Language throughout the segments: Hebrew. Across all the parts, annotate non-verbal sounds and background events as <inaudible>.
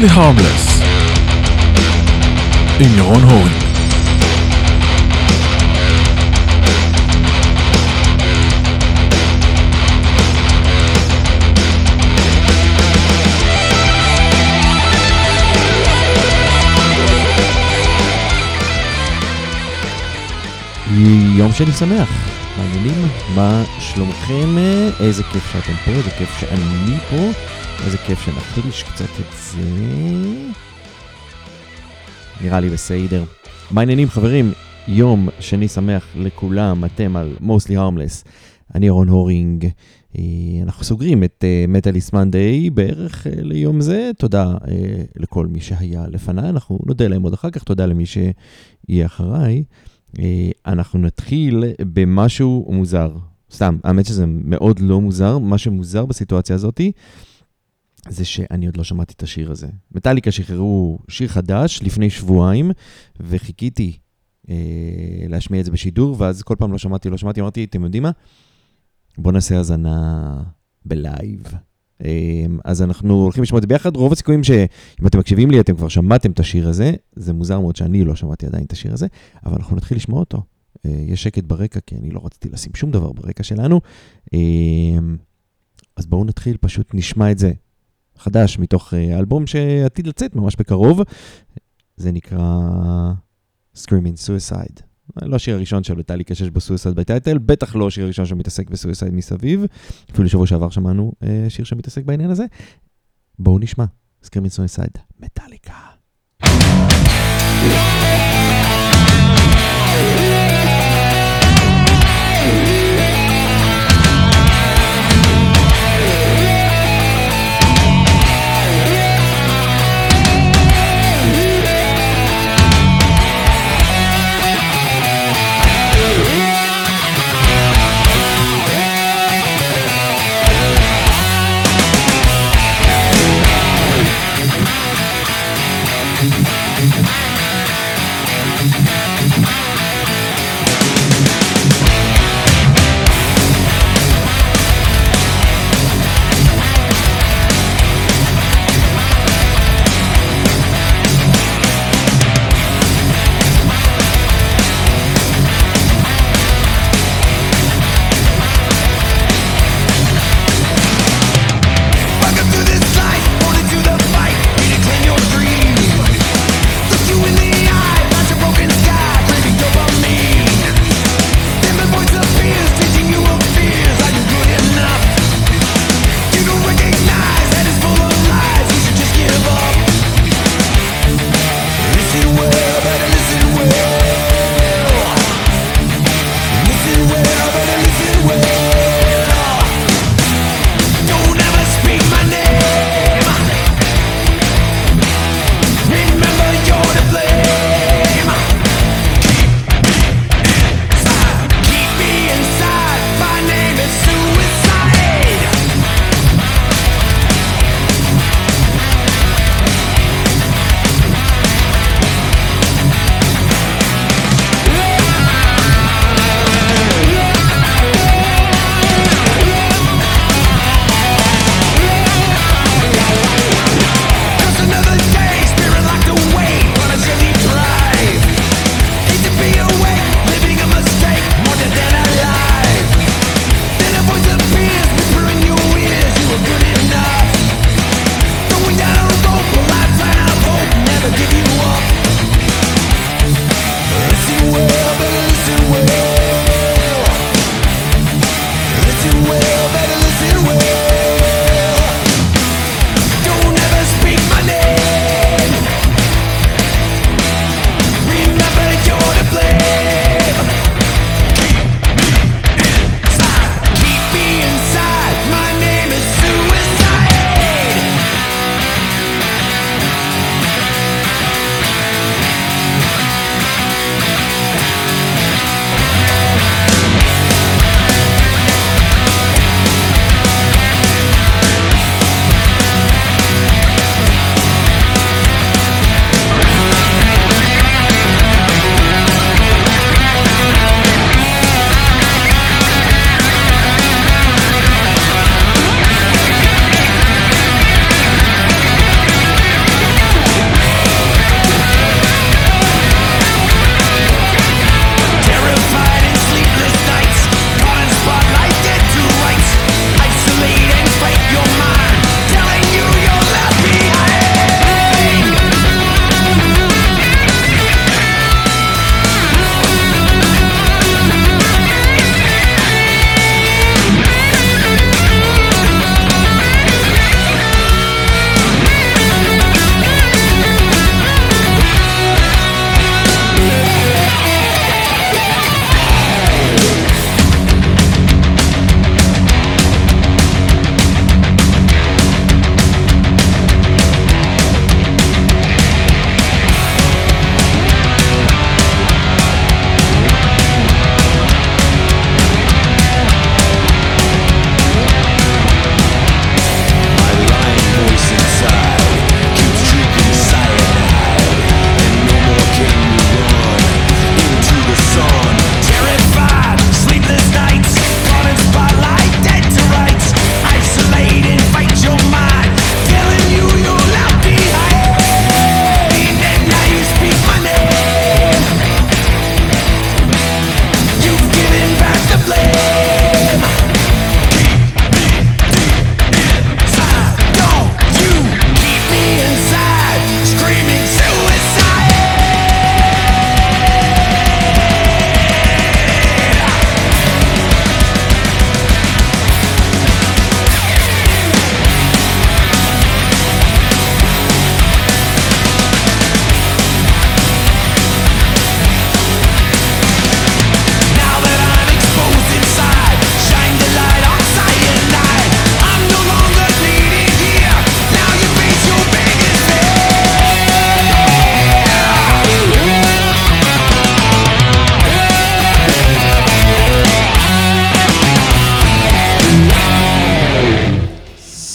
mostly harmless עם ירון הורי. יום שני שמח, מעניינים, מה שלומכם? איזה כיף שאתם פה, איזה כיף שאני פה, איזה כיף שנחליש קצת את זה. נראה לי בסדר. מה העניינים חברים? יום שני שמח לכולם, אתם על mostly harmless. אני ירון הורינג. אה, אנחנו סוגרים את מטאליס uh, מנדיי בערך uh, ליום זה. תודה לכל מי שהיה לפניי, אנחנו נודה להם עוד אחר כך, תודה למי שיהיה אחריי. אה, אנחנו נתחיל במשהו מוזר. סתם, האמת שזה מאוד לא מוזר. מה שמוזר בסיטואציה הזאתי, זה שאני עוד לא שמעתי את השיר הזה. מטאליקה שחררו שיר חדש לפני שבועיים, וחיכיתי אה, להשמיע את זה בשידור, ואז כל פעם לא שמעתי, לא שמעתי, אמרתי, אתם יודעים מה? בואו נעשה האזנה בלייב. אמ, אז אנחנו הולכים לשמוע את זה ביחד. רוב הסיכויים שאם אתם מקשיבים לי, אתם כבר שמעתם את השיר הזה. זה מוזר מאוד שאני לא שמעתי עדיין את השיר הזה, אבל אנחנו נתחיל לשמוע אותו. אה, יש שקט ברקע, כי אני לא רציתי לשים שום דבר ברקע שלנו. אמ, אז בואו נתחיל, פשוט נשמע את זה. חדש, מתוך אה, אלבום שעתיד לצאת ממש בקרוב. זה נקרא Screaming Suicide. לא השיר הראשון של מטאליקה שיש בו suicide ב title, בטח לא השיר הראשון שמתעסק ב suicide מסביב. אפילו שבוע שעבר שמענו אה, שיר שמתעסק בעניין הזה. בואו נשמע, Screaming Suicide, מטאליקה.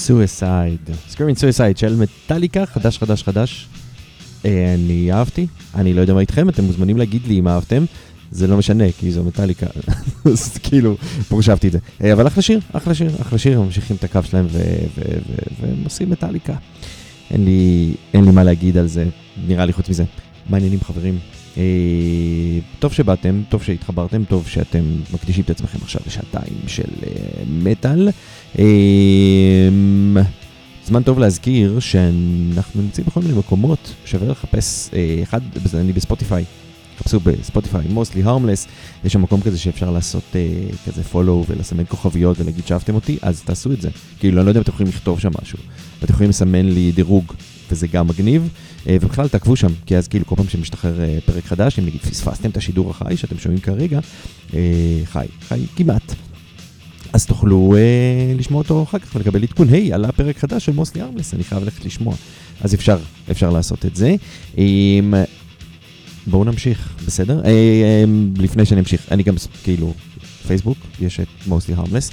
Suicide. Screaming Suicide של מטאליקה, חדש חדש חדש. אה, אני אהבתי, אני לא יודע מה איתכם, אתם מוזמנים להגיד לי אם אהבתם. זה לא משנה, כי זו מטאליקה, <laughs> אז כאילו, ברור שאהבתי את זה. אה, אבל אחלה שיר, אחלה שיר, אחלה שיר, הם ממשיכים את הקו שלהם והם עושים מטאליקה. אין לי, אין לי מה להגיד על זה, נראה לי חוץ מזה. מעניינים חברים. אה, טוב שבאתם, טוב שהתחברתם, טוב שאתם מקדישים את עצמכם עכשיו לשעתיים של אה, מטאל. אה, זמן טוב להזכיר שאנחנו נמצאים בכל מיני מקומות, שווה לחפש, אחד, אני בספוטיפיי, חפשו בספוטיפיי, mostly harmless, יש שם מקום כזה שאפשר לעשות אה, כזה follow ולסמן כוכביות ולהגיד שאהבתם אותי, אז תעשו את זה. כאילו, אני לא יודע אם אתם יכולים לכתוב שם משהו. אתם יכולים לסמן לי דירוג, וזה גם מגניב, ובכלל תעקבו שם, כי אז כאילו כל פעם שמשתחרר אה, פרק חדש, אם נגיד פספסתם את השידור החי שאתם שומעים כרגע, אה, חי, חי כמעט. אז תוכלו אה, לשמוע אותו אחר כך ולקבל עדכון, היי, עלה פרק חדש של מוסלי ארמלס, אני חייב ללכת לשמוע. אז אפשר, אפשר לעשות את זה. אה, בואו נמשיך, בסדר? אה, אה, לפני שאני אמשיך, אני גם, כאילו, פייסבוק, יש את מוסלי הרמלס.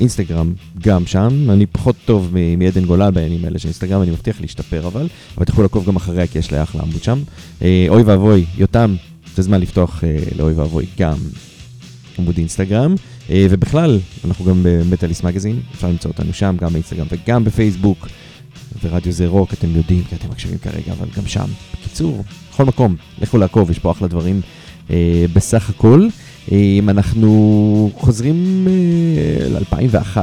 אינסטגרם, גם שם, אני פחות טוב מעדן גולן בעניינים האלה של אינסטגרם, אני מבטיח להשתפר אבל, אבל תוכלו לעקוב גם אחריה כי יש לה אחלה עמוד שם. אה, אוי ואבוי, יותם, זה זמן לפתוח אה, לאוי ואבוי גם עמוד אינסטגרם, אה, ובכלל, אנחנו גם במטאליסט מגזין, אפשר למצוא אותנו שם, גם באינסטגרם וגם בפייסבוק, ורדיו זה רוק, אתם יודעים, כי אתם מקשיבים כרגע, אבל גם שם. בקיצור, בכל מקום, לכו לעקוב, יש פה אחלה דברים בסך הכל. אה, אנחנו חוזרים אה, ל-2001,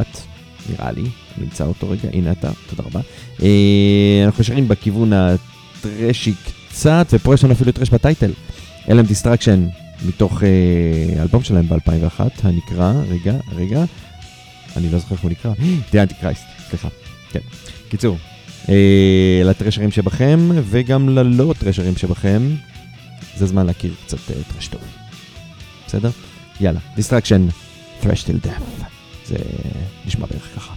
נראה לי, נמצא אותו רגע, הנה אתה, תודה רבה. אה, אנחנו נשארים בכיוון הטרשי קצת, ופה יש לנו אפילו טרש ב title. אלה הם Destruction, מתוך אה, אלבום שלהם ב-2001, הנקרא, רגע, רגע, אני לא זוכר איך הוא נקרא, <gasps> The Antichrist, סליחה, כן. קיצור, לטרשרים שבכם, וגם ללא טרשרים שבכם, זה זמן להכיר קצת טרש טוב. בסדר? יאללה, Destruction, Thrash Till Death. זה נשמע בערך ככה.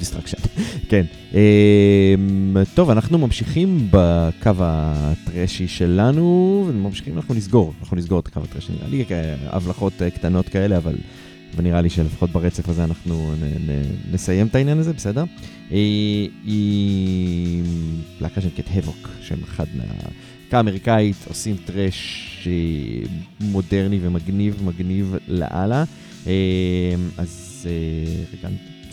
Destruction. <laughs> כן. אמ, טוב, אנחנו ממשיכים בקו הטרשי שלנו, וממשיכים, אנחנו נסגור, אנחנו נסגור את הקו הטרשי. נראה לי הבלחות אה, קטנות כאלה, אבל... ונראה לי שלפחות ברצף הזה אנחנו נסיים את העניין הזה, בסדר? אה, היא להקה שנקראת Havok, שהם אחד מה... להקה אמריקאית, עושים טראש מודרני ומגניב, מגניב לאללה. אה, אז רגע,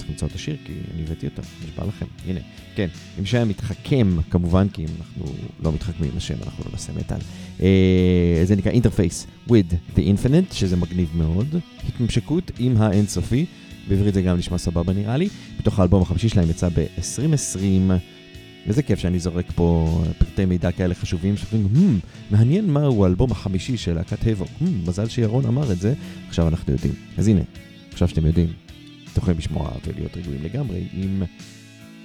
למצוא את השיר, כי אני הבאתי אותו, נשבע לכם. הנה, כן, עם שם מתחכם, כמובן, כי אם אנחנו לא מתחכמים עם השם, אנחנו לא נעשה מטאל. אה, זה נקרא Interface with the Infinite, שזה מגניב מאוד. התממשקות עם האינסופי, בעברית זה גם נשמע סבבה נראה לי. בתוך האלבום החמישי שלהם יצא ב-2020. וזה כיף שאני זורק פה פרטי מידע כאלה חשובים, שאומרים, hmm, מעניין מהו האלבום החמישי של להקת הבוק, hmm, מזל שירון אמר את זה, עכשיו אנחנו יודעים. אז הנה, עכשיו שאתם יודעים, אתם יכולים לשמוע ולהיות רגועים לגמרי עם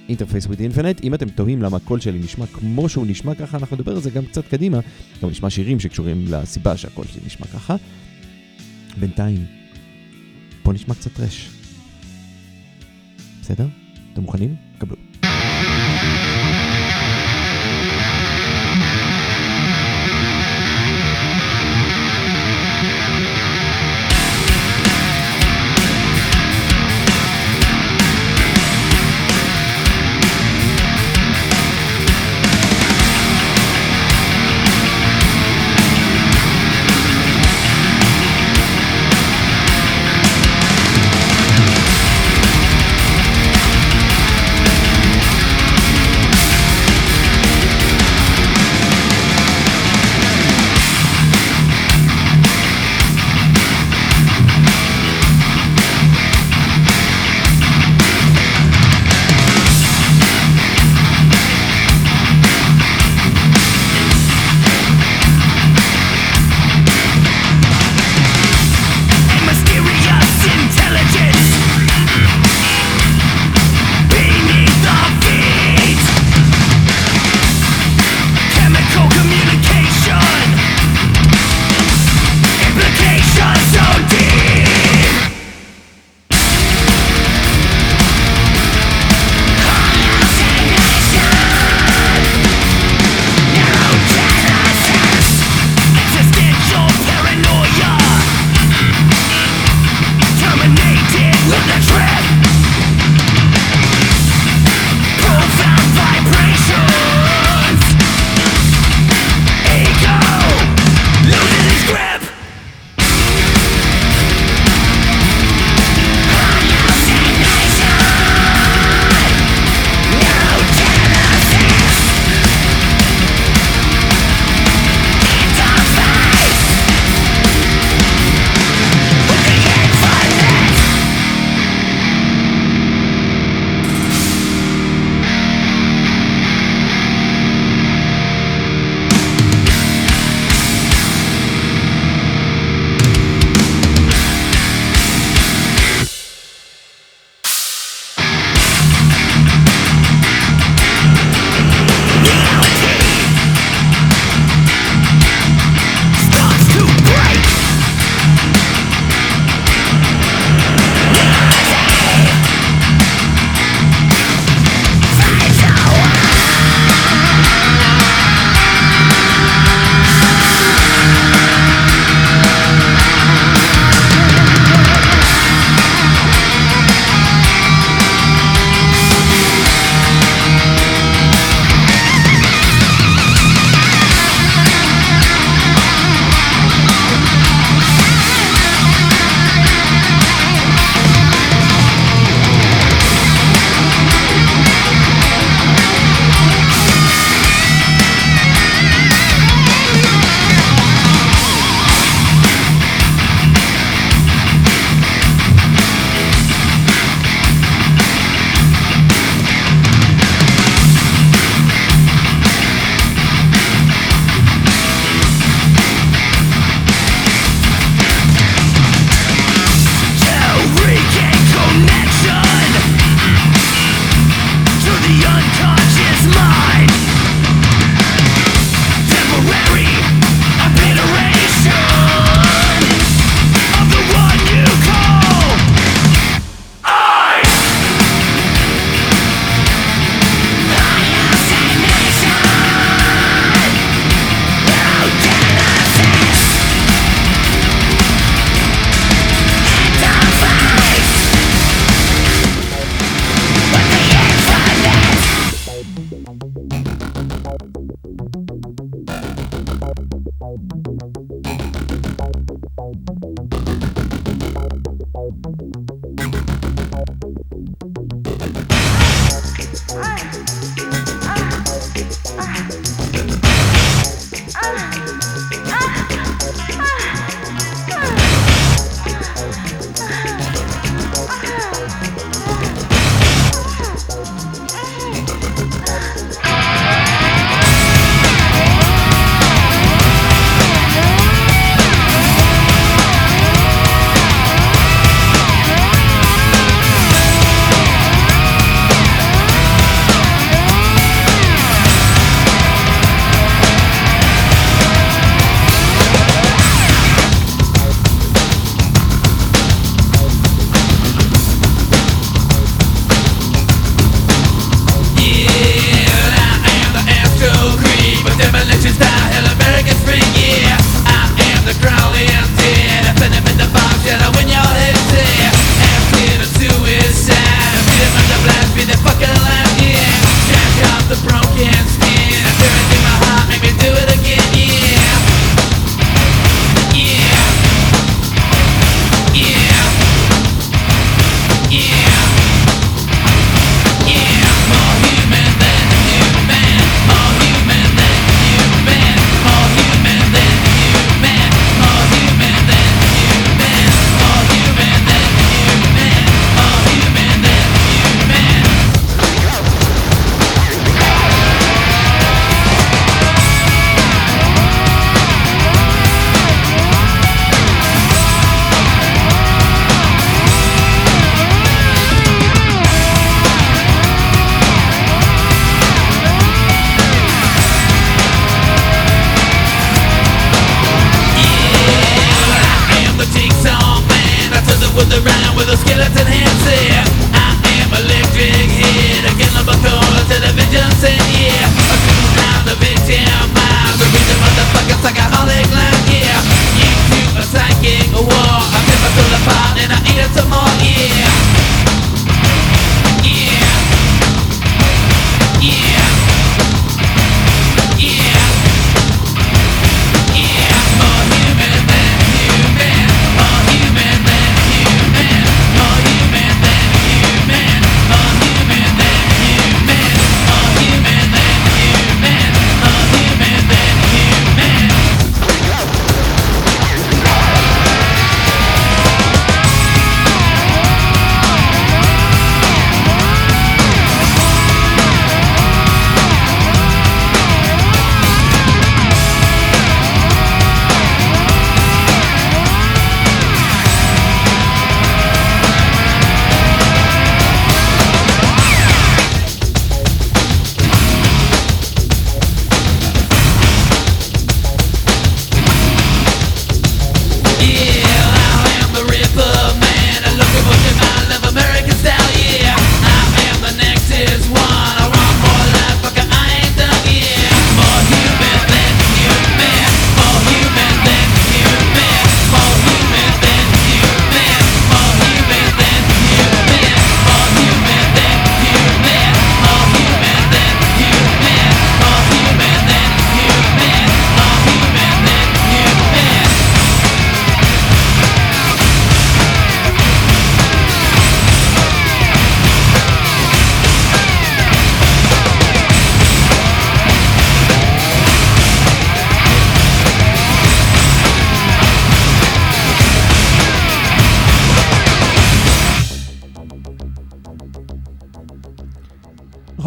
Interface with Infinite. אם אתם תוהים למה הקול שלי נשמע כמו שהוא נשמע ככה, אנחנו נדבר על זה גם קצת קדימה, גם נשמע שירים שקשורים לסיבה שהקול שלי נשמע ככה. בינתיים, בואו נשמע קצת טרש. בסדר? אתם מוכנים? קבלו.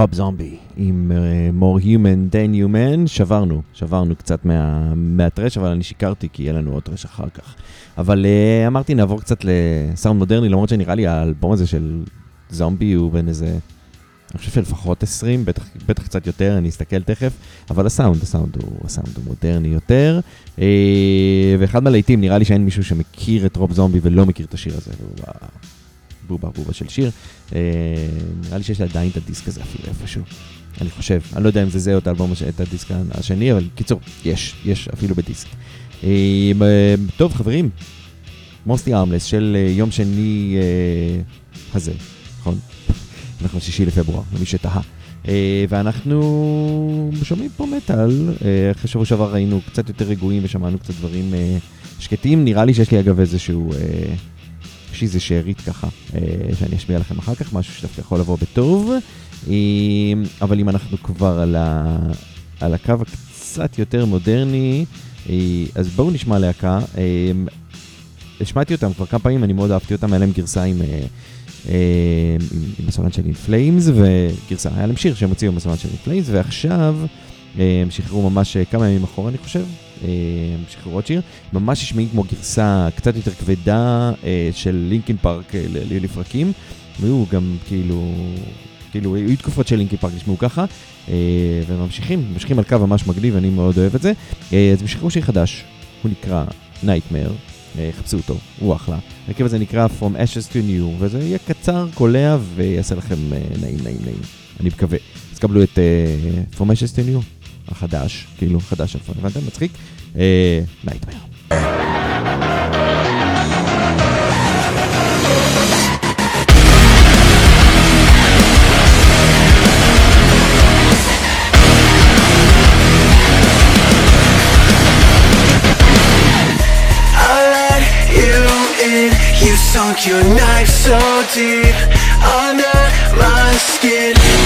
רוב זומבי עם uh, more human than human, שברנו, שברנו קצת מה, מהטרש, אבל אני שיקרתי כי יהיה לנו עוד טרש אחר כך. אבל uh, אמרתי נעבור קצת לסאונד מודרני, למרות שנראה לי האלבום הזה של זומבי הוא בין איזה, אני חושב שלפחות 20, בטח, בטח קצת יותר, אני אסתכל תכף, אבל הסאונד, הסאונד הוא, הסאונד הוא מודרני יותר. Uh, ואחד מהלהיטים, נראה לי שאין מישהו שמכיר את רוב זומבי ולא מכיר את השיר הזה, והוא בובה בובה של שיר. אה, נראה לי שיש עדיין את הדיסק הזה אפילו איפשהו. אני חושב, אני לא יודע אם זה זה או את האלבום, את הדיסק השני, אבל קיצור, יש, יש אפילו בדיסק. אה, טוב חברים, מוסטי ארמלס של אה, יום שני הזה, נכון? אנחנו שישי לפברואר, למי שתהה. ואנחנו שומעים פה מטאל, אחרי שבוע שעבר היינו קצת יותר רגועים ושמענו קצת דברים שקטים, נראה לי שיש לי אגב איזשהו, לי איזה שארית ככה, שאני אשמיע לכם אחר כך, משהו שדווקא יכול לבוא בטוב, אבל אם אנחנו כבר על, ה, על הקו הקצת יותר מודרני, אז בואו נשמע להקה. השמעתי אותם כבר כמה פעמים, אני מאוד אהבתי אותם, היה להם גרסה עם, אה, אה, עם, עם הסולן של אינפלאמס, וגרסה, היה להם שיר שהם הוציאו עם הסולן של אינפלאמס, ועכשיו אה, הם שחררו ממש כמה ימים אחורה, אני חושב, שחררו עוד שיר, ממש השמעים כמו גרסה קצת יותר כבדה של לינקין פארק לפרקים, והיו גם כאילו... כאילו, היו תקופות של לינקי פארק נשמעו ככה, וממשיכים, ממשיכים על קו ממש מגניב, אני מאוד אוהב את זה. אז הם שחררו שיר חדש, הוא נקרא אה, חפשו אותו, הוא אחלה. הרכב הזה נקרא From Ashes to New, וזה יהיה קצר, קולע, ויעשה לכם אה, נעים נעים נעים, אני מקווה. אז קבלו את From Ashes to New, החדש, כאילו, חדש, הבנתם? מצחיק? Nightmare. sunk your knife so deep under my skin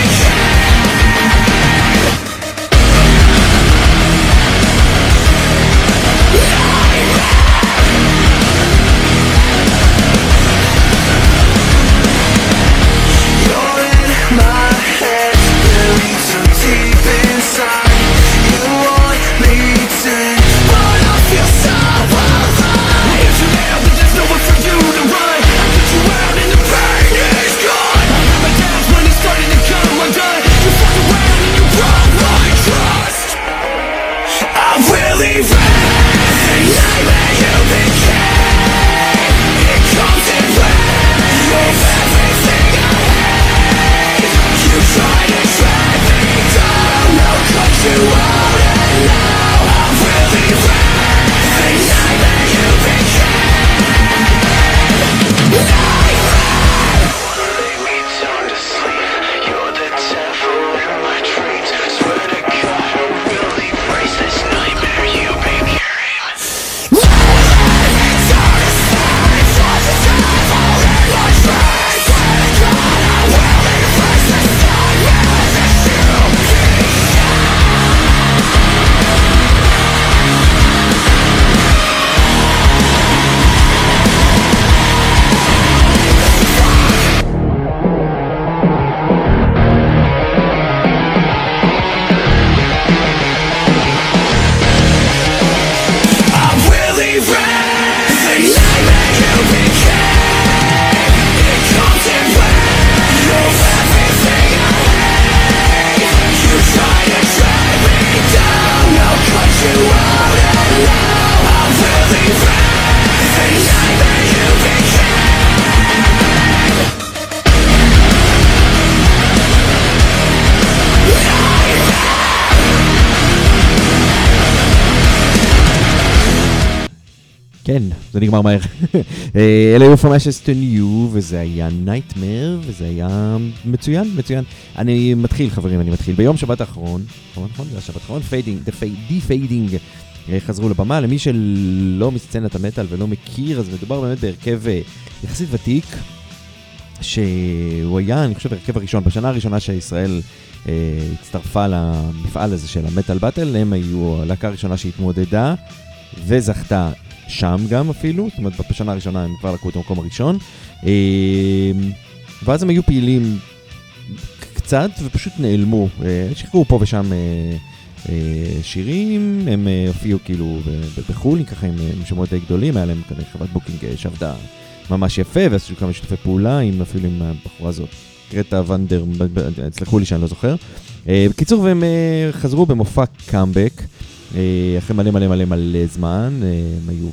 נגמר מהר. <laughs> אה, אלה היו to New, וזה היה Nightmare, וזה היה מצוין, מצוין. אני מתחיל, חברים, אני מתחיל. ביום שבת האחרון, נכון, נכון, זה היה שבת האחרון, Fading, The Fading, חזרו לבמה. למי שלא מסצנת המטאל ולא מכיר, אז מדובר באמת בהרכב אה, יחסית ותיק, שהוא היה, אני חושב, הרכב הראשון, בשנה הראשונה שישראל אה, הצטרפה למפעל הזה של ה Metal Battle, הם היו הלהקה הראשונה שהתמודדה וזכתה שם גם אפילו, זאת אומרת בשנה הראשונה הם כבר לקחו את המקום הראשון. אה, ואז הם היו פעילים קצת ופשוט נעלמו, אה, שחררו פה ושם אה, שירים, הם הופיעו כאילו בחו"ל, ככה עם, שמות די גדולים, היה להם כנראה חברת booking שעבדה ממש יפה, ועשו כמה שיתופי פעולה, עם אפילו עם הבחורה הזאת, קרטה ונדר, ב- ב- סלחו לי שאני לא זוכר. בקיצור, והם חזרו במופע קאמבק, אחרי מלא מלא מלא מלא זמן, אה, הם היו,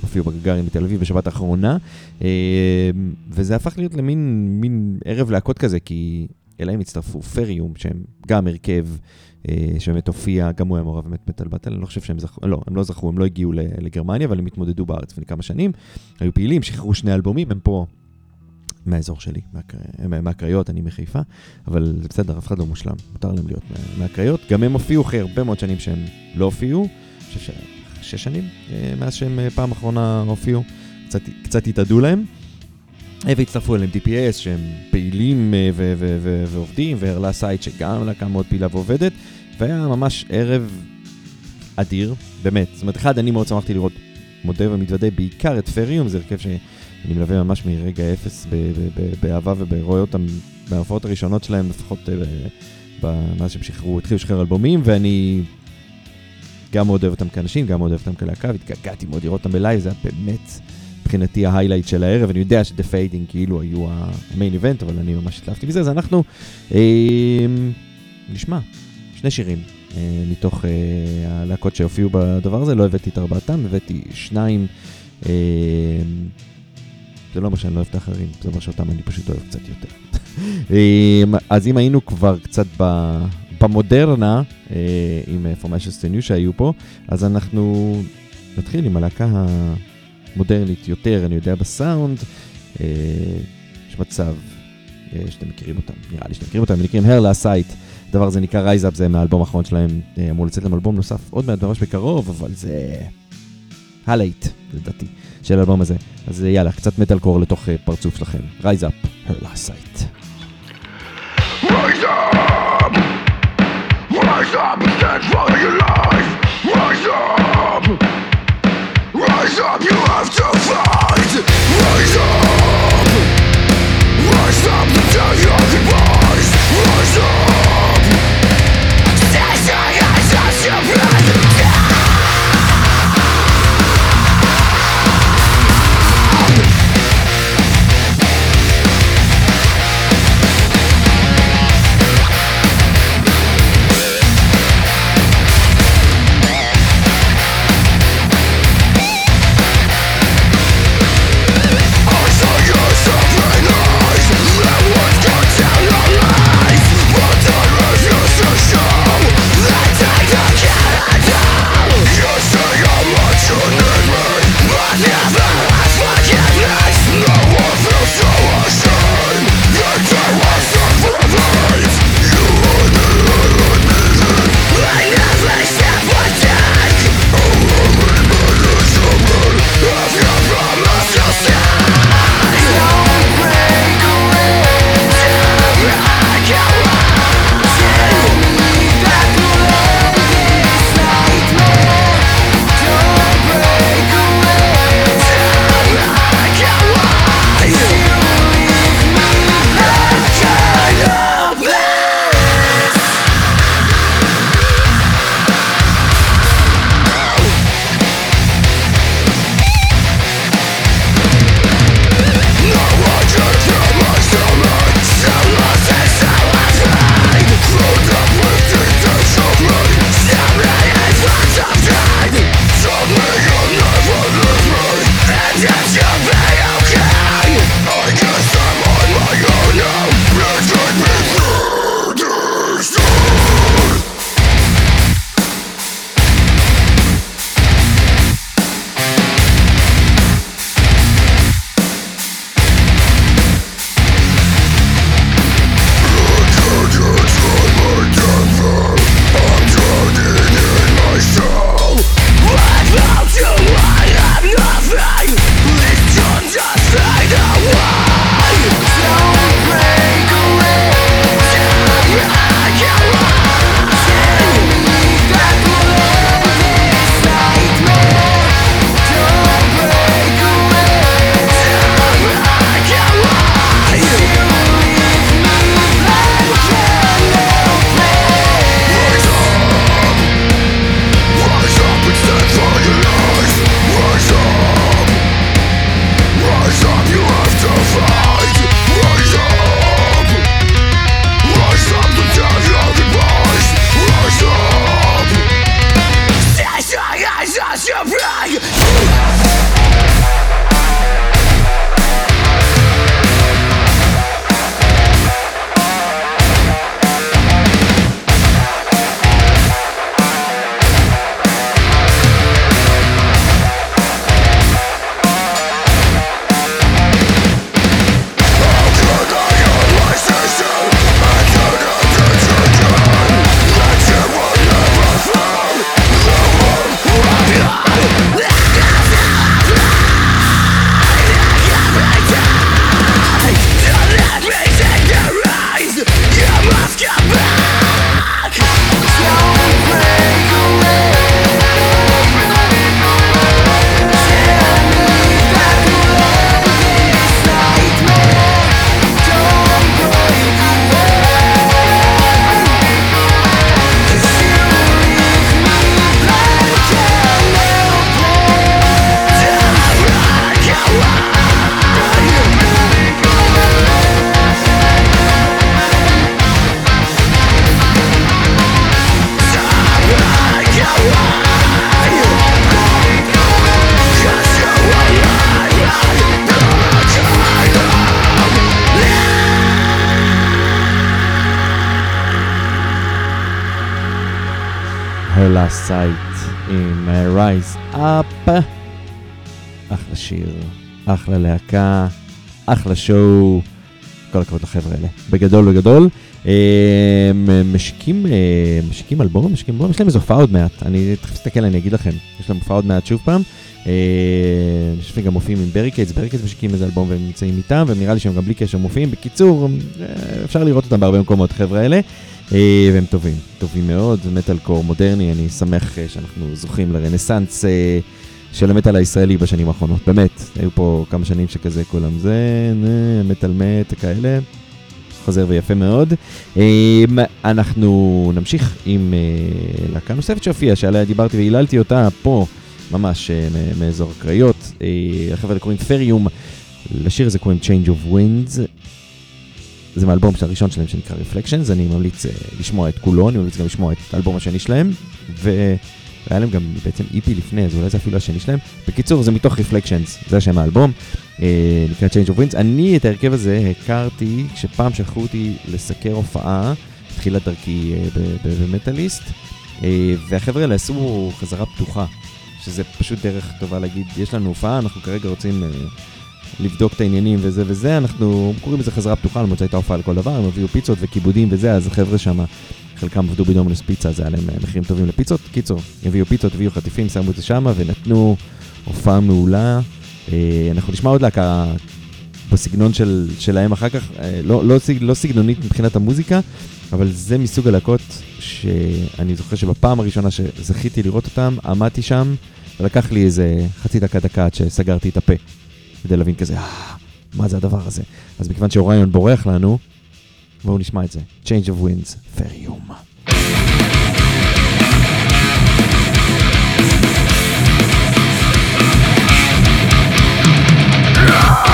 הופיעו בגגארין בתל אביב בשבת האחרונה, אה, וזה הפך להיות למין מין ערב להקות כזה, כי אליהם הצטרפו פריום, שהם גם הרכב אה, שבאמת הופיע, גם הוא היה מעורב באמת מטל באטל, אני לא חושב שהם זכו, לא, הם לא זכו, הם לא הגיעו לגרמניה, אבל הם התמודדו בארץ לפני כמה שנים, היו פעילים, שחררו שני אלבומים, הם פה מהאזור שלי, מהקר- מהקריות, אני מחיפה, אבל זה בסדר, אף אחד לא מושלם, מותר להם להיות מה- מהקריות. גם הם הופיעו אחרי הרבה מאוד שנים שהם לא הופיעו, חושב ששש שנים אה, מאז שהם אה, פעם אחרונה הופיעו, קצת, קצת התאדו להם. והצטרפו אליהם DPS שהם פעילים אה, ו- ו- ו- ועובדים, ו Her Last Sight שגם להקה מאוד פעילה ועובדת, והיה ממש ערב אדיר, באמת. זאת אומרת, אחד, אני מאוד שמחתי לראות מודה ומתוודה בעיקר את Ferium, זה הרכב שאני מלווה ממש מרגע אפס באהבה ורואה אותם בהופעות הראשונות שלהם, לפחות אה, מאז שהם שחררו, התחילו לשחרר אלבומים, ואני גם מאוד אוהב אותם כאנשים, גם מאוד אוהב אותם כלהקה, והתגעגעתי מאוד לראות אותם ב live, זה היה באמת מבחינתי ה highlight של הערב, אני יודע ש The Fading כאילו היו ה main event, אבל אני ממש התלהבתי מזה, אז אנחנו אה, נשמע שני שירים אה, מתוך אה, הלהקות שהופיעו בדבר הזה, לא הבאתי את ארבעתם, הבאתי שניים. אה, זה לא אומר שאני לא אוהב את האחרים, זה אומר שאותם אני פשוט אוהב קצת יותר. אה, אז אם היינו כבר קצת ב, במודרנה, אה, עם Formations New שהיו פה, אז אנחנו נתחיל עם הלהקה המודרנית יותר, אני יודע, בסאונד. אה, יש מצב אה, שאתם מכירים אותם, נראה לי שאתם מכירים אותם, הם נקראים Her Last Sight. הדבר הזה נקרא Rise Up, זה מהאלבום האחרון שלהם, אה, אמור לצאת להם אלבום נוסף עוד מעט ממש בקרוב, אבל זה highlight, לדעתי, של האלבום הזה. אז אה, יאללה, קצת מטאל קור לתוך אה, פרצוף שלכם. Rise Up, Her Last Sight. Rise up! Rise up and stand for your life! Rise up! Rise up, you have to fight! Rise up! Rise up tell your goodbyes! Rise up! Stand against us, you אחלה show. כל הכבוד לחבר'ה האלה. בגדול בגדול. אה, משיקים, אה, משיקים אלבום, משיקים אלבום, יש להם איזו הופעה עוד מעט. אני תכף אסתכל, אני אגיד לכם. יש להם הופעה עוד מעט שוב פעם. אה, אני חושב שהם גם מופיעים עם בריקייטס, בריקייטס משיקים איזה אלבום והם נמצאים איתם, ונראה לי שהם גם בלי קשר מופיעים. בקיצור, אה, אפשר לראות אותם בהרבה מקומות, חבר'ה האלה. אה, והם טובים, טובים מאוד, מטאל קור מודרני, אני שמח אה, שאנחנו זוכים לרנסאנס אה, של המטאל הישראלי בשנים האחרונות, באמת, היו פה כמה שנים שכזה כולם זה, מטאל מת, כאלה, חוזר ויפה מאוד. אה, אנחנו נמשיך עם אה, להקה נוספת שהופיעה, שעליה דיברתי והיללתי אותה פה, ממש אה, מאזור הקריות, אה, החבר'ה קוראים פריום, לשיר הזה קוראים Change of Winds, זה מהאלבום של הראשון שלהם שנקרא Reflections, אני ממליץ uh, לשמוע את כולו, אני ממליץ גם לשמוע את האלבום השני שלהם, והיה להם גם בעצם איפי לפני, אז אולי זה אפילו השני שלהם. בקיצור, זה מתוך Reflections, זה השם האלבום, uh, נקרא Change of Winds. אני את ההרכב הזה הכרתי כשפעם שלחו אותי לסקר הופעה, תחילת דרכי ב- במטאליסט, uh, והחבר'ה האלה עשו חזרה פתוחה, שזה פשוט דרך טובה להגיד, יש לנו הופעה, אנחנו כרגע רוצים... Uh, לבדוק את העניינים וזה וזה, אנחנו קוראים לזה חזרה פתוחה, למרות שהייתה הופעה לכל דבר, הם הביאו פיצות וכיבודים וזה, אז החבר'ה שם, חלקם עבדו בדומינוס פיצה, זה היה להם אה, מחירים טובים לפיצות. קיצור, הביאו פיצות, הביאו חטיפים, שמו את זה שם ונתנו הופעה מעולה. אה, אנחנו נשמע עוד להקה בסגנון של, שלהם אחר כך, אה, לא, לא, לא סגנונית מבחינת המוזיקה, אבל זה מסוג הלהקות שאני זוכר שבפעם הראשונה שזכיתי לראות אותם, עמדתי שם, ולקח לי איזה חצי דקה דקה עד שסגרתי את הפה. כדי להבין כזה, "אה, מה זה הדבר הזה? אז מכיוון שאוריון בורח לנו, בואו נשמע את זה. Change of Winds, פריום. Change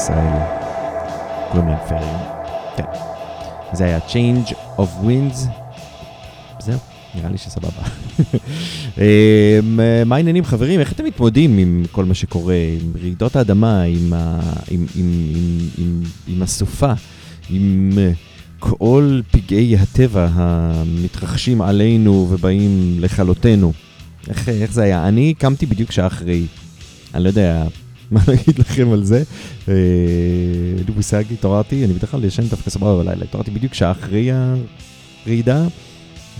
פה בישראל. קוראים להם פריום. כן. זה היה Change of Winds. זהו, נראה לי שסבבה. <laughs> אמ, מה העניינים חברים? איך אתם מתמודדים עם כל מה שקורה, עם רעידות האדמה, עם, ה... עם, עם, עם, עם, עם הסופה, עם אה, כל פגעי הטבע המתרחשים עלינו ובאים לכלותנו? איך, איך זה היה? אני קמתי בדיוק שעה אחרי. אני לא יודע <laughs> מה להגיד לכם על זה. אה, אין לי התעוררתי, אני בדרך כלל ישן דווקא סבבה בלילה, התעוררתי בדיוק שעה אחרי הרעידה.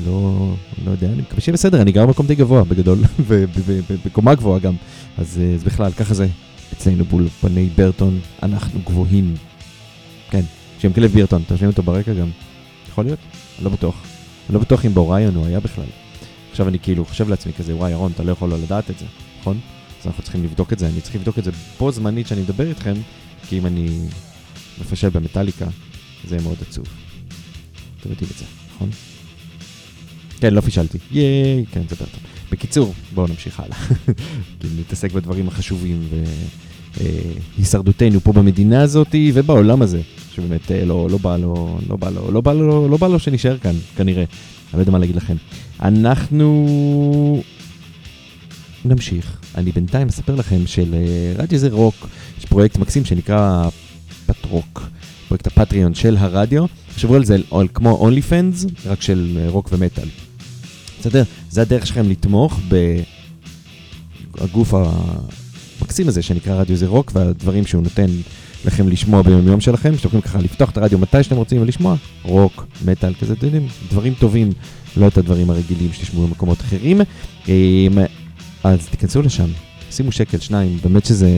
לא, לא יודע, אני מקווה שיהיה בסדר, אני גר במקום די גבוה בגדול, <laughs> ובקומה גבוהה גם. אז, אה, אז בכלל, ככה זה אצלנו באולפני ברטון, אנחנו גבוהים. כן, שם כלב בירטון, אתם שומעים אותו ברקע גם? יכול להיות? אני לא בטוח. אני לא בטוח אם באוריון הוא היה בכלל. עכשיו אני כאילו חושב לעצמי כזה, וואי, ירון, אתה לא יכול לא לדעת את זה, נכון? אז אנחנו צריכים לבדוק את זה, אני צריך לבדוק את זה בו זמנית שאני מדבר איתכם, כי אם אני מפשל במטאליקה, זה יהיה מאוד עצוב. אתם יודעים את זה, נכון? כן, לא פישלתי. ייי, כן, זה ברטון. בקיצור, בואו נמשיך הלאה. <laughs> כי נתעסק בדברים החשובים והישרדותנו פה במדינה הזאת ובעולם הזה, שבאמת אה, לא, לא בא לו, לא בא לו, לא בא לו, לא בא לו שנשאר כאן, כנראה. אני לא יודע מה להגיד לכם. אנחנו נמשיך. אני בינתיים אספר לכם שלרדיו זה רוק, יש פרויקט מקסים שנקרא פטרוק, פרויקט ה Patreon של הרדיו. תחשבו על זה על כמו OnlyFans, רק של אה, רוק ומטאל. בסדר? זה הדרך שלכם לתמוך בגוף המקסים הזה שנקרא רדיו זה רוק והדברים שהוא נותן לכם לשמוע ביום יום שלכם, שאתם יכולים ככה לפתוח את הרדיו מתי שאתם רוצים ולשמוע רוק, מטאל, כזה, אתם יודעים, דברים טובים, לא את הדברים הרגילים שתשמעו במקומות אחרים. אז תיכנסו לשם, שימו שקל, שניים, באמת שזה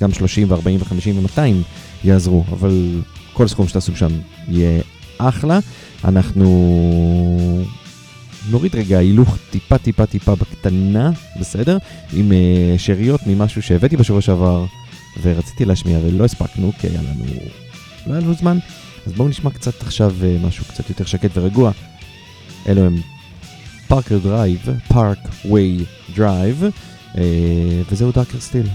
גם 30 ו-40 ו-50 ו-200 יעזרו, אבל כל סכום שתעשו שם יהיה אחלה. אנחנו נוריד רגע הילוך טיפה טיפה טיפה בקטנה, בסדר? עם uh, שאריות ממשהו שהבאתי בשבוע שעבר ורציתי להשמיע ולא הספקנו כי היה לנו, לא היה לנו זמן. אז בואו נשמע קצת עכשיו אה, משהו קצת יותר שקט ורגוע. אלו הם Parker Drive, Parkway Drive, וזהו Darker Still.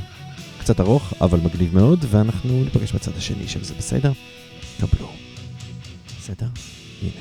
קצת ארוך, אבל מגניב מאוד, ואנחנו ניפגש בצד השני של זה, בסדר? קבלו. בסדר? הנה.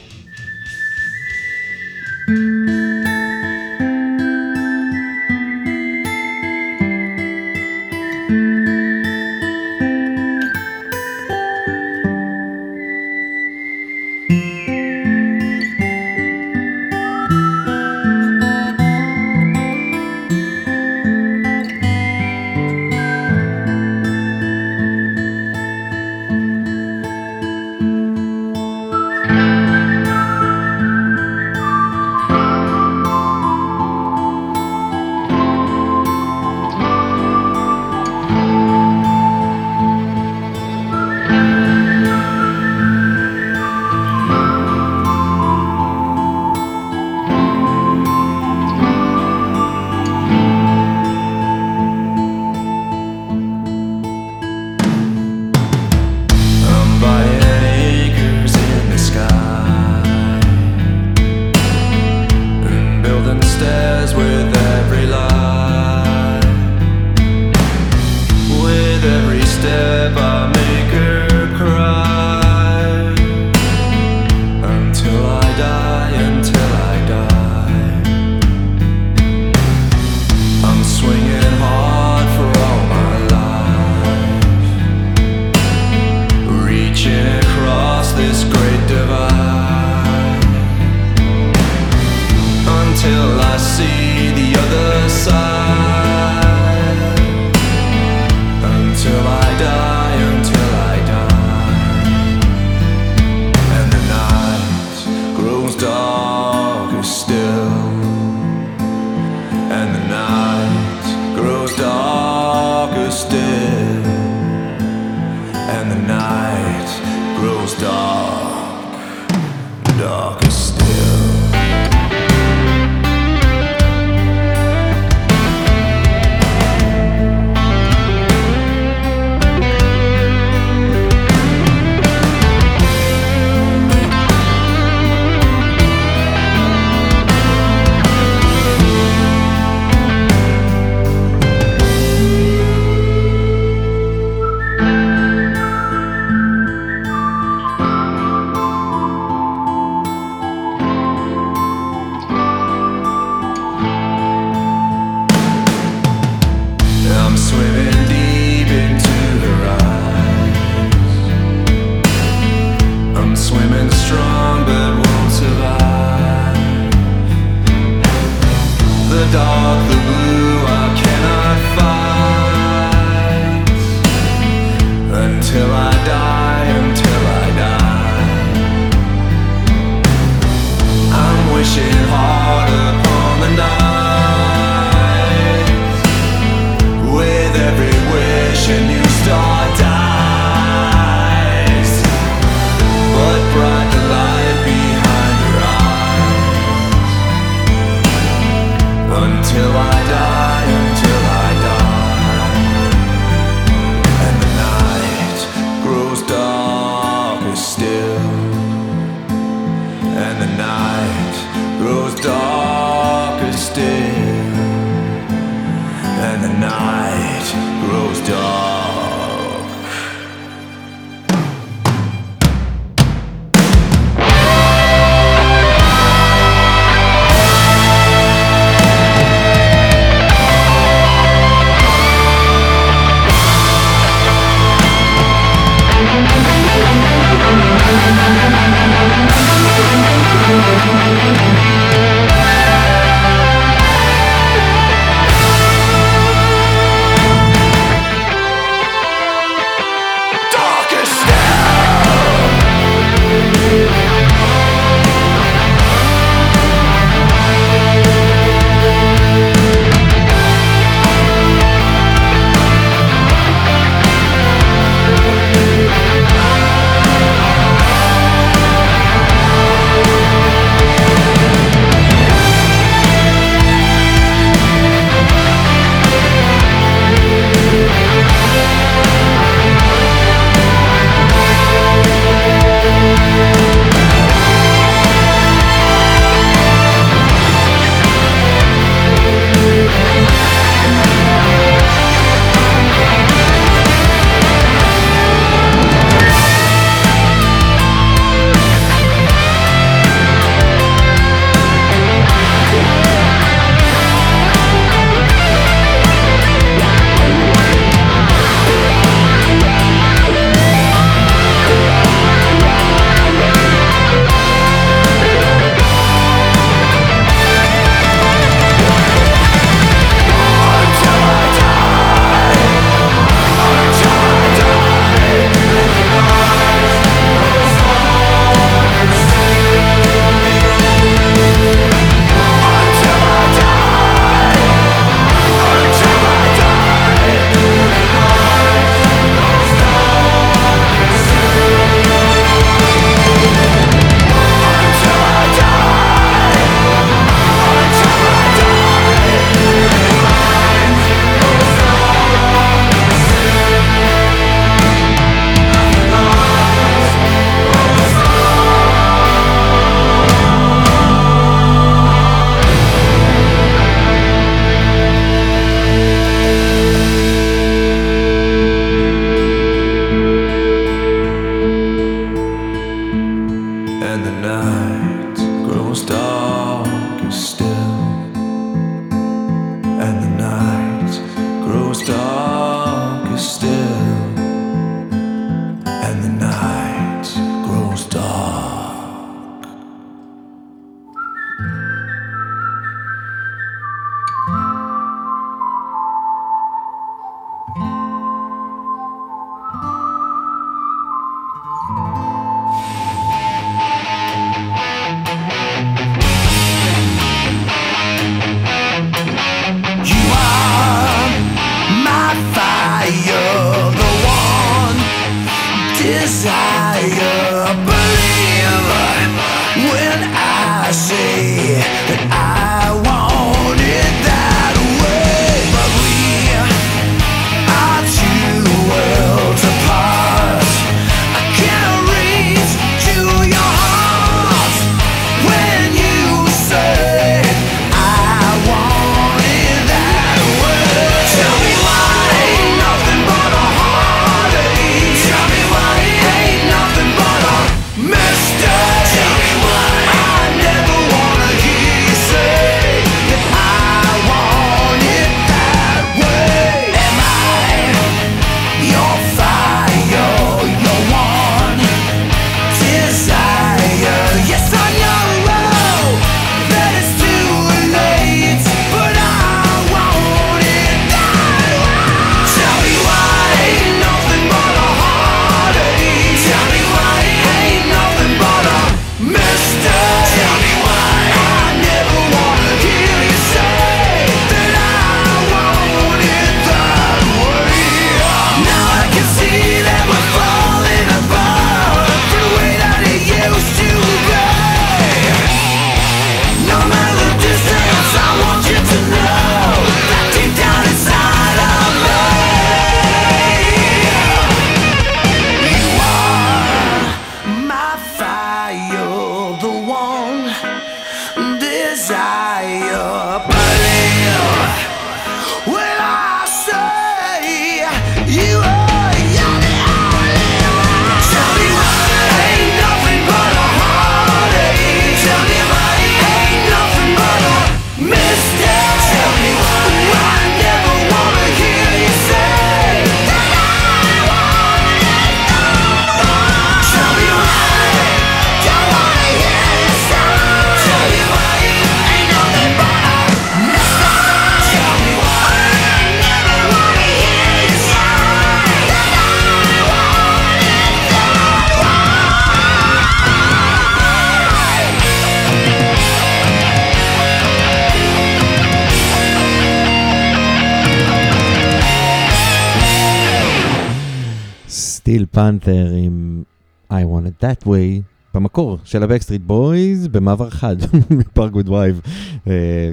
Panther עם I want it that way, במקור של ה Backstreet Boys, במעבר חד <laughs> מ Parkway Drive.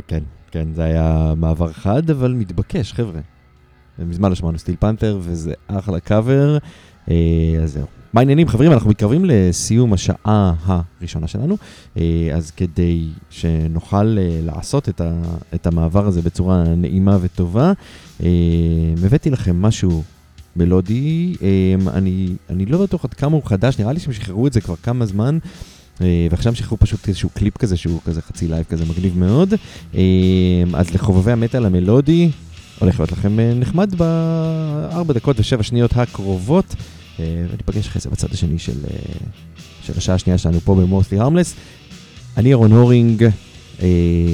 כן, כן, זה היה מעבר חד, אבל מתבקש, חבר'ה. מזמן לא שמענו Steel Panther, וזה אחלה קאבר, אה, אז זהו. מה העניינים, חברים? אנחנו מתקרבים לסיום השעה הראשונה שלנו, אה, אז כדי שנוכל אה, לעשות את, ה, את המעבר הזה בצורה נעימה וטובה, אה, הבאתי לכם משהו מלודי, אה, אני, אני לא בטוח עד כמה הוא חדש, נראה לי שהם שחררו את זה כבר כמה זמן. אה, ועכשיו שחררו פשוט איזשהו קליפ כזה שהוא כזה חצי live כזה מגניב מאוד. אה, אז לחובבי המטאל המלודי, הולך להיות לכם אה, נחמד בארבע דקות ושבע שניות הקרובות. אה, וניפגש אחרי זה בצד השני של, של השעה השנייה שלנו פה ב Mostly Harmless. אני אהרון הורינג,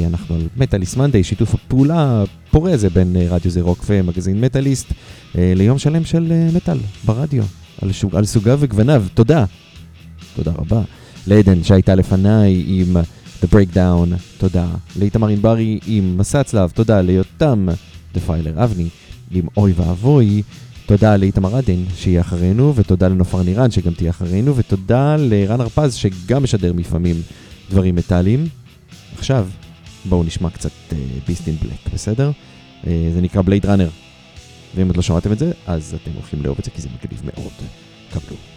אנחנו על מטאליסט מנדי, שיתוף הפעולה הפורה הזה בין אה, רדיו זה רוק ומגזין מטאליסט אה, ליום שלם של אה, מטאל ברדיו, על, שוג, על סוגיו וגווניו. תודה, תודה רבה. לעדן שהייתה לפניי עם The Breakdown, תודה. לאיתמר ענברי עם מסע צלב, תודה. ליותם דפיילר אבני עם אוי ואבוי. תודה לאיתמר עדן שיהיה אחרינו, ותודה לנופר נירן שגם תהיה אחרינו, ותודה לרן הרפז שגם משדר לפעמים דברים מטאליים. עכשיו, בואו נשמע קצת ביסט אין בלק, בסדר? Uh, זה נקרא בלייד ראנר. ואם עוד לא שמעתם את זה, אז אתם הולכים לאהוב את זה כי זה מגניב מאוד. קבלו.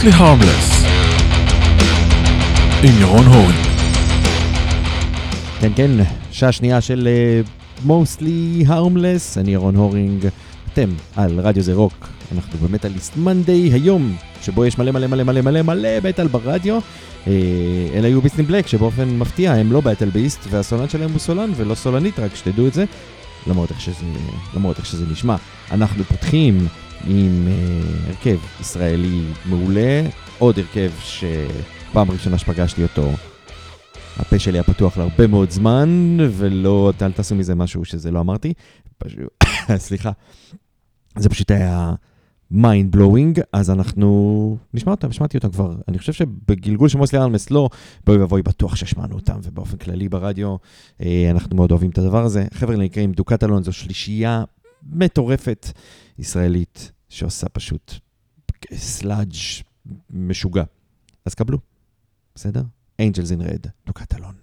Mostly harmless עם ירון הורן. כן, כן, שעה שנייה של uh, mostly harmless, אני ירון הורינג, אתם על רדיו זה רוק, אנחנו במטאליסט מנדי היום, שבו יש מלא מלא מלא מלא מלא מלא מטאל ברדיו. Uh, אלה היו ביסטים בלק, שבאופן מפתיע הם לא באטל ביסט, והסולן שלהם הוא סולן ולא סולנית, רק שתדעו את זה, למרות איך שזה, למרות איך שזה נשמע. אנחנו פותחים עם uh, הרכב ישראלי מעולה, עוד הרכב שפעם ראשונה שפגשתי אותו הפה שלי היה פתוח להרבה מאוד זמן, ולא, אל תעשו מזה משהו שזה לא אמרתי. פשוט, <coughs> סליחה. זה פשוט היה mind blowing, אז אנחנו נשמע אותם, שמעתי אותם כבר. אני חושב שבגלגול של מוסלי ארמס לא, בואי ובואי בטוח שהשמענו אותם, ובאופן כללי ברדיו, אה, אנחנו מאוד אוהבים את הדבר הזה. חבר'ה נקראים Dukatalon, זו שלישייה מטורפת ישראלית, שעושה פשוט sludge משוגע. אז קבלו, בסדר? Angels in Red, Dukatalon.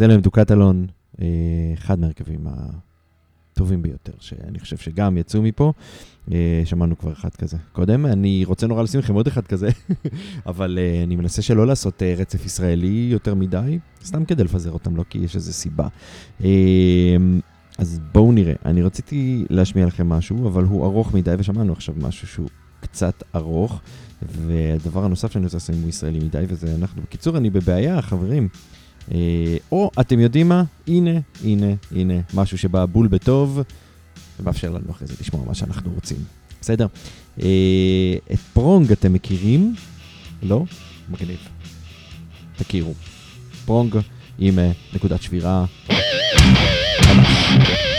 אז אלה הם דוקטלון, אה, אחד מהרכבים הטובים ביותר, שאני חושב שגם יצאו מפה. אה, שמענו כבר אחד כזה קודם, אני רוצה נורא לשים לכם עוד אחד כזה, <laughs> אבל אה, אני מנסה שלא לעשות רצף ישראלי יותר מדי, סתם כדי לפזר אותם, לא כי יש איזה סיבה. אז בואו נראה, אני רציתי להשמיע לכם משהו, אבל הוא ארוך מדי, ושמענו עכשיו משהו שהוא קצת ארוך, והדבר הנוסף שאני רוצה לשים הוא ישראלי מדי, וזה אנחנו. בקיצור, אני בבעיה, חברים. אה, או, אתם יודעים מה? הנה, הנה, הנה, משהו שבא בול בטוב, ומאפשר לנו אחרי זה לשמוע מה שאנחנו רוצים. בסדר? אה, את Prong אתם מכירים? לא? מגניב. תכירו. Prong עם אה, נקודת שבירה. ממש.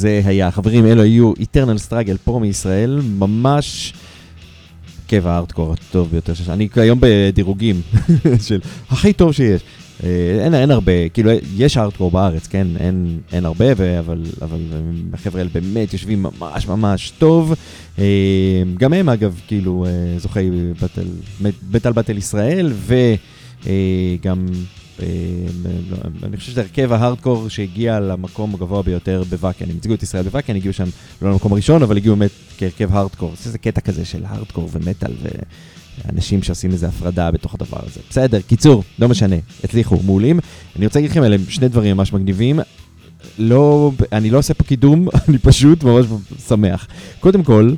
זה היה? חברים, אלו היו Eternal Struggle פה מישראל, ממש קבע הארדקור הטוב ביותר שיש. אני היום בדירוגים <laughs> של הכי טוב שיש. אה, אין, אין הרבה, כאילו, יש הארדקור בארץ, כן? אין, אין הרבה, ו, אבל, אבל החבר'ה האלה באמת יושבים ממש ממש טוב. אה, גם הם, אגב, כאילו, אה, זוכי בטל, בטל בטל ישראל, וגם, אני חושב שזה הרכב ההארדקור שהגיע למקום הגבוה ביותר בוואקן. הם הציגו את ישראל בוואקן, הגיעו שם לא למקום הראשון, אבל הגיעו באמת כהרכב הארדקור. זה קטע כזה של הארדקור ומטאל ו... אנשים שעושים איזה הפרדה בתוך הדבר הזה. בסדר, קיצור, לא משנה, הצליחו, מעולים. אני רוצה להגיד לכם עליהם שני דברים ממש מגניבים. לא, אני לא עושה פה קידום, <laughs> אני פשוט ממש שמח. קודם כל,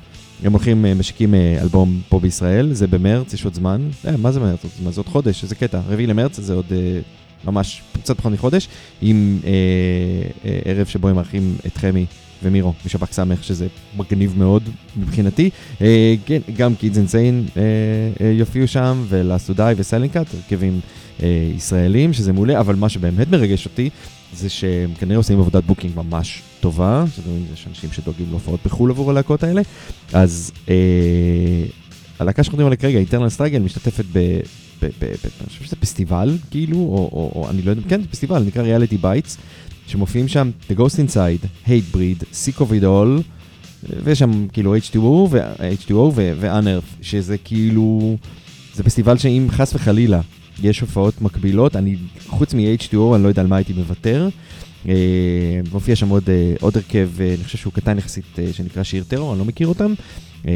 הם הולכים, אה, משיקים אה, אלבום פה בישראל, זה במרץ, יש עוד זמן. אה, מה זה מרץ? זה עוד חודש, איזה קטע. רביעי למרץ, זה עוד אה, ממש קצת פחות מחודש, עם אה, אה, ערב שבו הם מארחים את חמי ומירו משב"כ סמך, שזה מגניב מאוד מבחינתי. אה, כן, גם קידס אינסיין אה, אה, יופיעו שם, ולסודאי וסיילנקאט, הרכבים אה, ישראלים, שזה מעולה, אבל מה שבאמת מרגש אותי, זה שהם כנראה עושים עבודת בוקינג ממש טובה, זאת אומרת, יש אנשים שדואגים להופעות בחו"ל עבור הלהקות האלה, אז אה, הלהקה שאנחנו מדברים עליה כרגע, Eternal Struggle, משתתפת ב... ב- ב- ב- אני חושב שזה פסטיבל, כאילו, או, או, או אני לא יודע, כן, זה פסטיבל, נקרא Reality Bites, שמופיעים שם The Ghost Inside, Hatebreed, Sick of It All, ויש שם כאילו H2O ו-H2O ו-Unearth, שזה כאילו, זה פסטיבל שאם חס וחלילה יש הופעות מקבילות, אני, חוץ מ-H2O, אני לא יודע על מה הייתי מוותר. אה, מופיע שם עוד, אה, עוד הרכב, אה, אני חושב שהוא קטן יחסית, שנקרא Sheer Terror, אני לא מכיר אותם,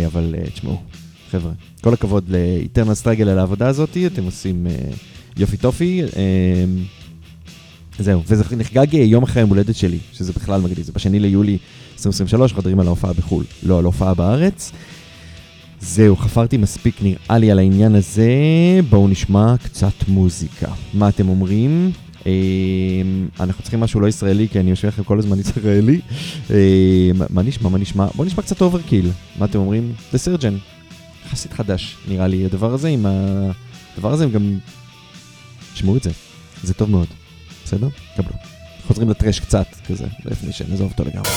אבל תשמעו, חבר'ה, כל הכבוד ל-Eternal Struggle על העבודה הזאת, אתם עושים יופי טופי. זהו, וזה נחגג יום אחרי היום הולדת שלי, שזה בכלל מגניב, זה בשני ליולי 2023, חודרים על ההופעה בחו"ל, לא על ההופעה בארץ. זהו, חפרתי מספיק נראה לי על העניין הזה, בואו נשמע קצת מוזיקה. מה אתם אומרים? אה, אנחנו צריכים משהו לא ישראלי, כי אני יושב לכם כל הזמן ישראלי. אה, מה נשמע, מה נשמע? בואו נשמע קצת Overkill. מה אתם אומרים? The Surgeon. יחסית חדש, נראה לי, הדבר הזה עם ה... הדבר הזה הם גם... תשמעו את זה, זה טוב מאוד. בסדר? קבלו. חוזרים ל thrash קצת, כזה, לפני שנעזוב אותו לגמרי.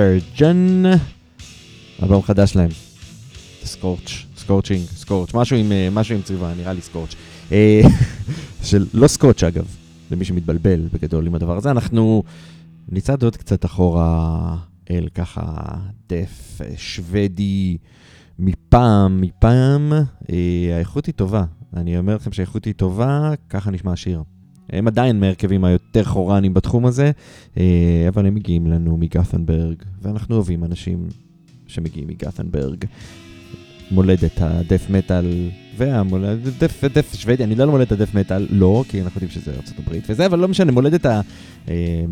Surgeon, אלבום חדש להם. Scorch, Scorching, Scorch, משהו עם, אה, משהו עם צבע, נראה לי Scorch. אה, <laughs> של לא סקוץ' אגב, למי שמתבלבל בגדול עם הדבר הזה. אנחנו נצעד עוד קצת אחורה אל ככה דף אה, שוודי מפעם, מפעם. האיכות היא טובה, אני אומר לכם שהאיכות היא טובה, ככה נשמע השיר. הם עדיין מהרכבים היותר חורנים בתחום הזה, אה, אבל הם מגיעים לנו מגת'נברג, ואנחנו אוהבים אנשים שמגיעים מגת'נברג. מולדת הדף מטאל והמולדת דף, דף שוודי, אני לא מולדת הדף מטאל, לא, כי אנחנו יודעים שזה ארצות הברית וזה, אבל לא משנה, מולדת ה... אה,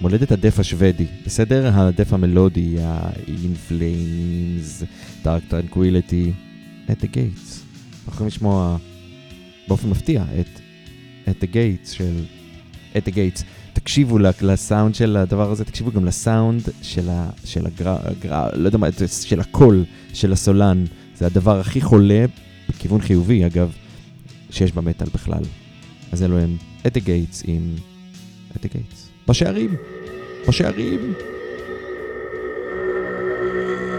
מולדת הדף השוודי, בסדר? הדף המלודי, ה-In Flames, Dark Tranquility, at the Gates. אנחנו יכולים לשמוע באופן מפתיע את the Gates של the Gates. תקשיבו לסאונד של הדבר הזה, תקשיבו גם לסאונד של, ה, של הגרא, הגרא, לא יודע מה, של הקול של הסולן. זה הדבר הכי חולה, בכיוון חיובי אגב, שיש במטאל בכלל. אז אלו הם the Gates עם the Gates. בשערים, בשערים. Thank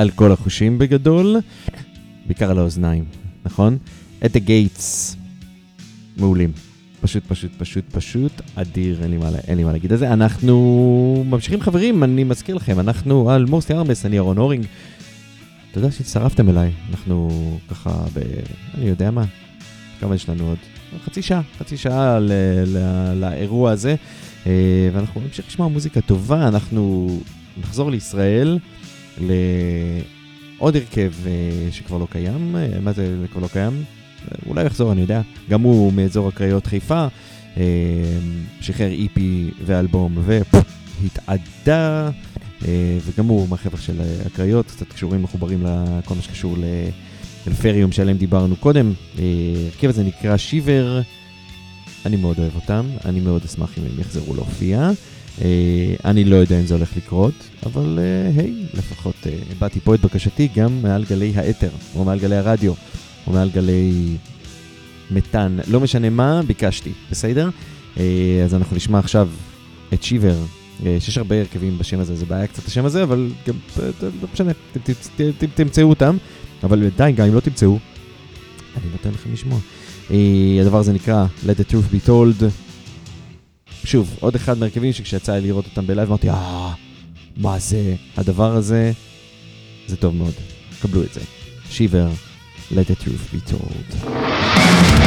על כל החושים בגדול, בעיקר על האוזניים, נכון? את הגייטס, מעולים. פשוט, פשוט, פשוט, פשוט אדיר, אין לי, מה, אין לי מה להגיד על זה. אנחנו ממשיכים חברים, אני מזכיר לכם, אנחנו על מוסטי ארמס, אני אהרון הורינג. תודה שהצטרפתם אליי, אנחנו ככה ב... אני יודע מה, כמה יש לנו עוד? חצי שעה, חצי שעה ל, ל, לאירוע הזה, אה, ואנחנו נמשיך לשמוע מוזיקה טובה, אנחנו נחזור לישראל, לעוד הרכב אה, שכבר לא קיים, אה, מה זה כבר לא קיים? אולי יחזור, אני יודע, גם הוא מאזור הקריות חיפה, שחרר איפי ואלבום והתאדה, וגם הוא מהחבר'ה של הקריות, קצת קשורים מחוברים לכל מה שקשור ל... אלפריום שעליהם דיברנו קודם. הרכב הזה נקרא שיבר, אני מאוד אוהב אותם, אני מאוד אשמח אם הם יחזרו להופיע. אני לא יודע אם זה הולך לקרות, אבל היי, לפחות הבעתי פה את בקשתי גם מעל גלי האתר, או מעל גלי הרדיו, או מעל גלי מתאן, לא משנה מה, ביקשתי, בסדר? אז אנחנו נשמע עכשיו את שיבר, שיש הרבה הרכבים בשם הזה, זה בעיה קצת השם הזה, אבל גם, לא משנה, תמצאו אותם. אבל די, גם אם לא תמצאו, אני נותן לכם לשמוע. הדבר הזה נקרא Let the Truth be Told. שוב, עוד אחד מהרכבים שכשיצא לי לראות אותם בלייב אמרתי, אה, מה זה? הדבר הזה, זה טוב מאוד. קבלו את זה. שיבר, Let the Truth be Told.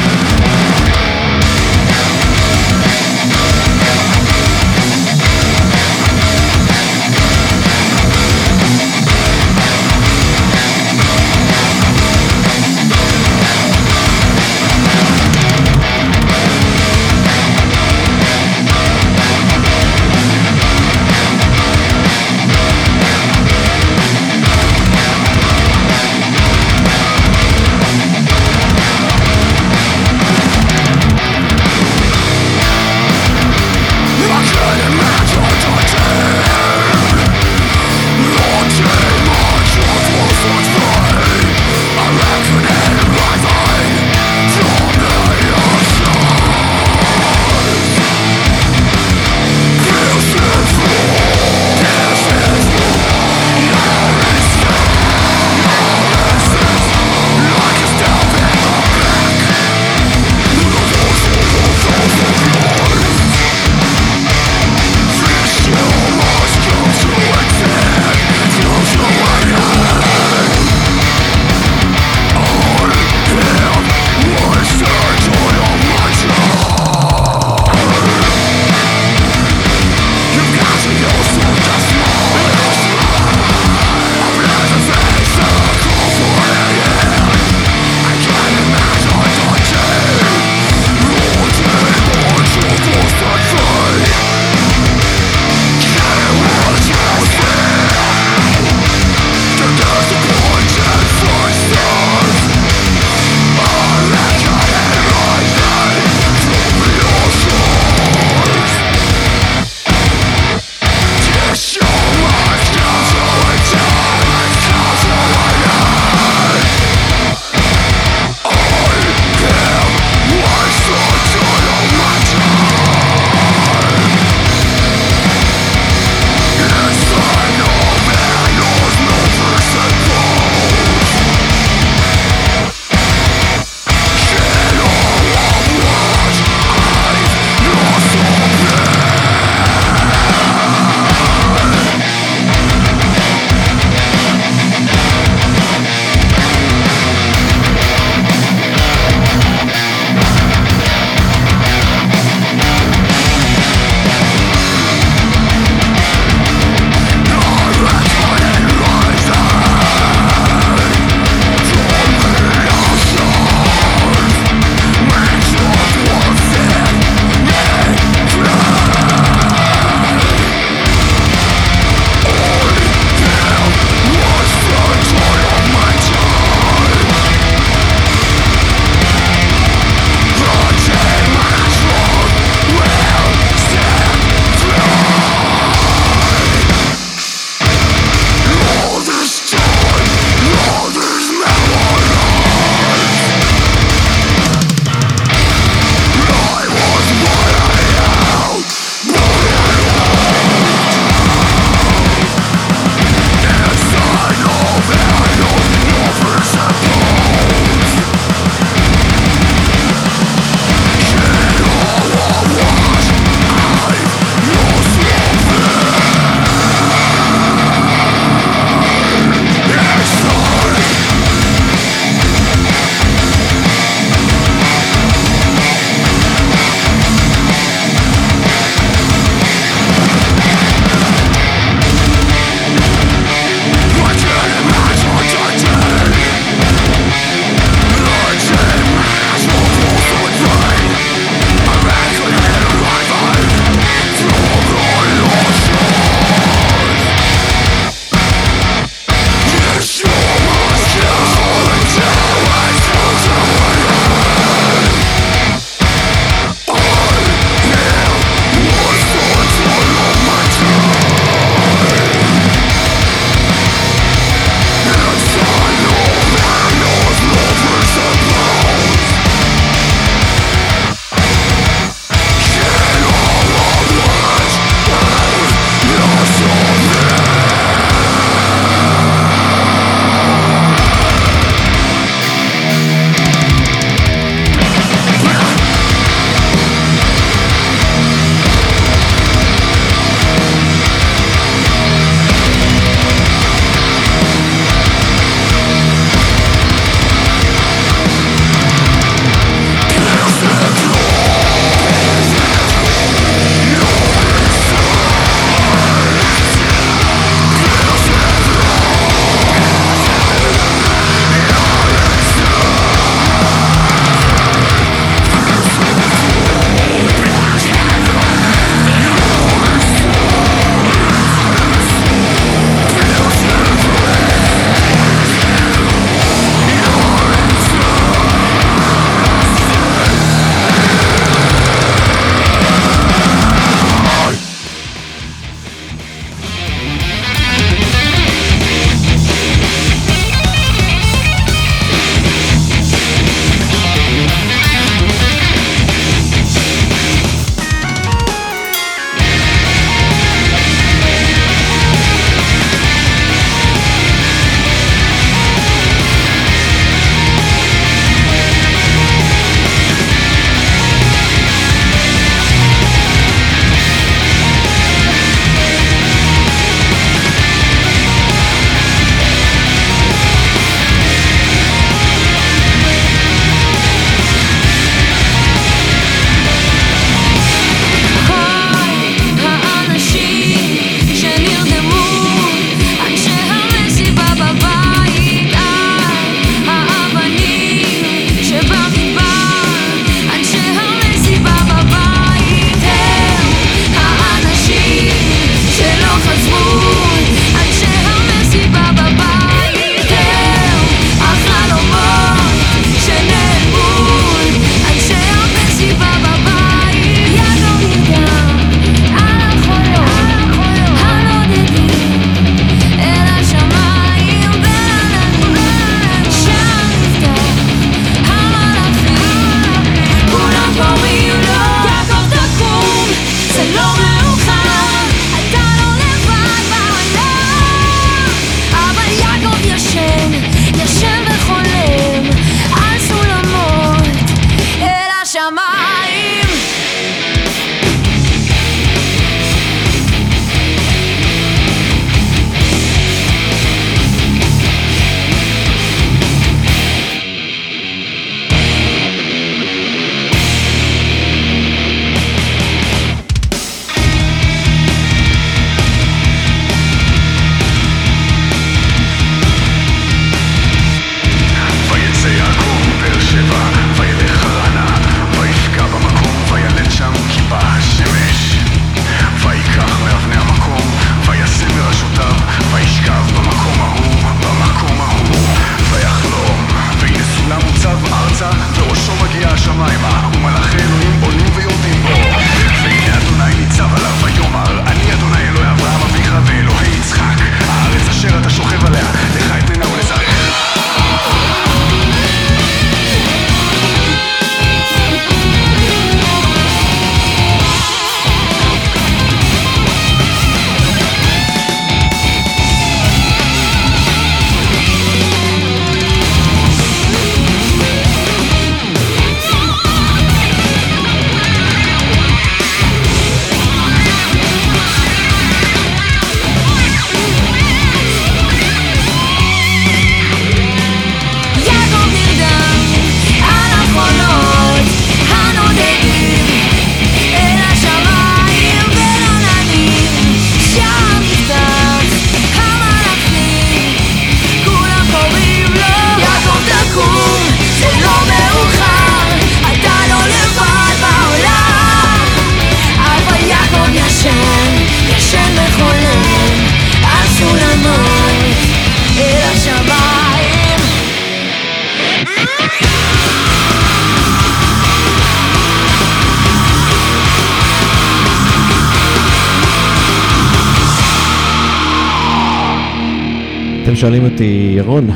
שואלים אותי, ירון,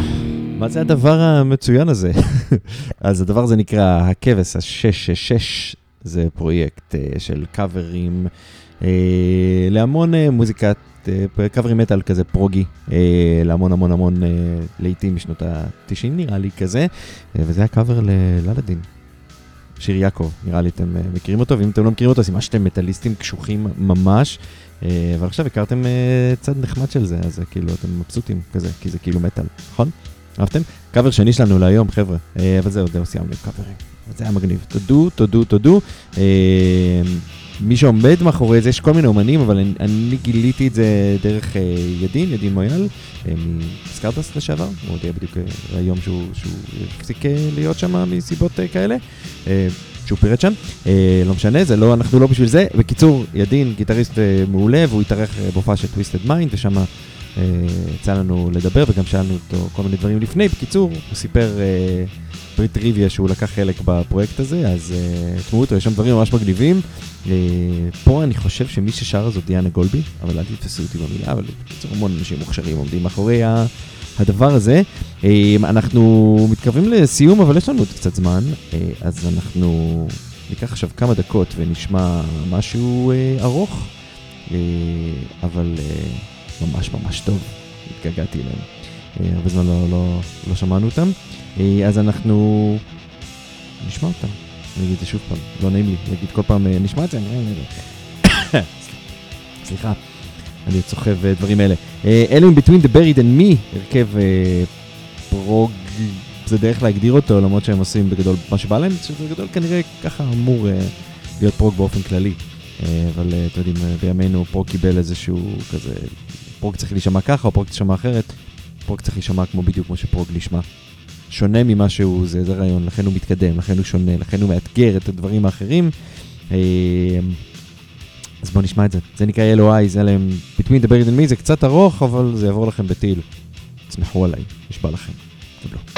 מה זה הדבר המצוין הזה? <laughs> אז הדבר הזה נקרא הכבש ה-666, זה פרויקט uh, של קאברים uh, להמון uh, מוזיקת, uh, קאברים מטאל כזה פרוגי, uh, להמון המון המון uh, לעיתים משנות ה-90 נראה לי כזה, uh, וזה היה קאבר ללאלאדין. שיר יעקב, נראה לי אתם uh, מכירים אותו, ואם אתם לא מכירים אותו, סימן שאתם מטאליסטים קשוחים ממש. אה, אבל עכשיו הכרתם אה, צד נחמד של זה, אז כאילו אתם מבסוטים כזה, כי זה כאילו מטאל, נכון? אהבתם? קאבר שני שלנו להיום, חבר'ה. אה, אבל זהו, זהו, סיימנו עם קאברים. זה היה מגניב. תודו, תודו, תודו. מי שעומד מאחורי זה, יש כל מיני אומנים, אבל אני, אני גיליתי את זה דרך ידין, ידין מויאל, מסקרטס לשעבר, הוא הודיע בדיוק היום שהוא, שהוא הפסיק להיות שם מסיבות כאלה. שהוא פירט שם, אה, לא משנה, זה לא, אנחנו לא בשביל זה. בקיצור, ידין, גיטריסט אה, מעולה, והוא התארח אה, בהופעה של Twisted Mind, ושם אה, יצא לנו לדבר, וגם שאלנו אותו כל מיני דברים לפני. בקיצור, הוא סיפר אה, פרט טריוויה שהוא לקח חלק בפרויקט הזה, אז אה, תשמעו אותו, יש שם דברים ממש מגניבים. אה, פה אני חושב שמי ששרה זאת דיאנה גולבי, אבל אל תתפסו אותי במילה, אבל בקיצור המון אנשים מוכשרים עומדים מאחורי ה... הדבר הזה. אה, אנחנו מתקרבים לסיום, אבל יש לנו עוד קצת זמן, אה, אז אנחנו ניקח עכשיו כמה דקות ונשמע משהו אה, ארוך, אבל ממש ממש טוב, התגעגעתי אליהם. הרבה זמן לא, לא, לא שמענו אותם, אז אנחנו נשמע אותם. אני אגיד את זה שוב פעם, לא נעים לי להגיד כל פעם, נשמע את זה. <coughs> סליחה. אני אוהב אה, דברים אלה. אה, אלו Between the Buried and Me, הרכב אה, prog, זה דרך להגדיר אותו, למרות שהם עושים בגדול מה שבא להם, שזה בגדול כנראה ככה אמור להיות prog באופן כללי. אבל אתם יודעים, בימינו prog קיבל איזשהו כזה, prog צריך להישמע ככה או prog צריך להישמע אחרת, prog צריך להישמע כמו בדיוק כמו ש prog נשמע. שונה ממה שהוא, זה, זה רעיון, לכן הוא מתקדם, לכן הוא שונה, לכן הוא מאתגר את הדברים האחרים. אז בואו נשמע את זה. זה נקרא Yellow Eyes, אלה הם Between the Buried and Me, זה קצת ארוך, אבל זה יעבור לכם בטיל. תסמכו עליי, נשבע לכם. קבלו.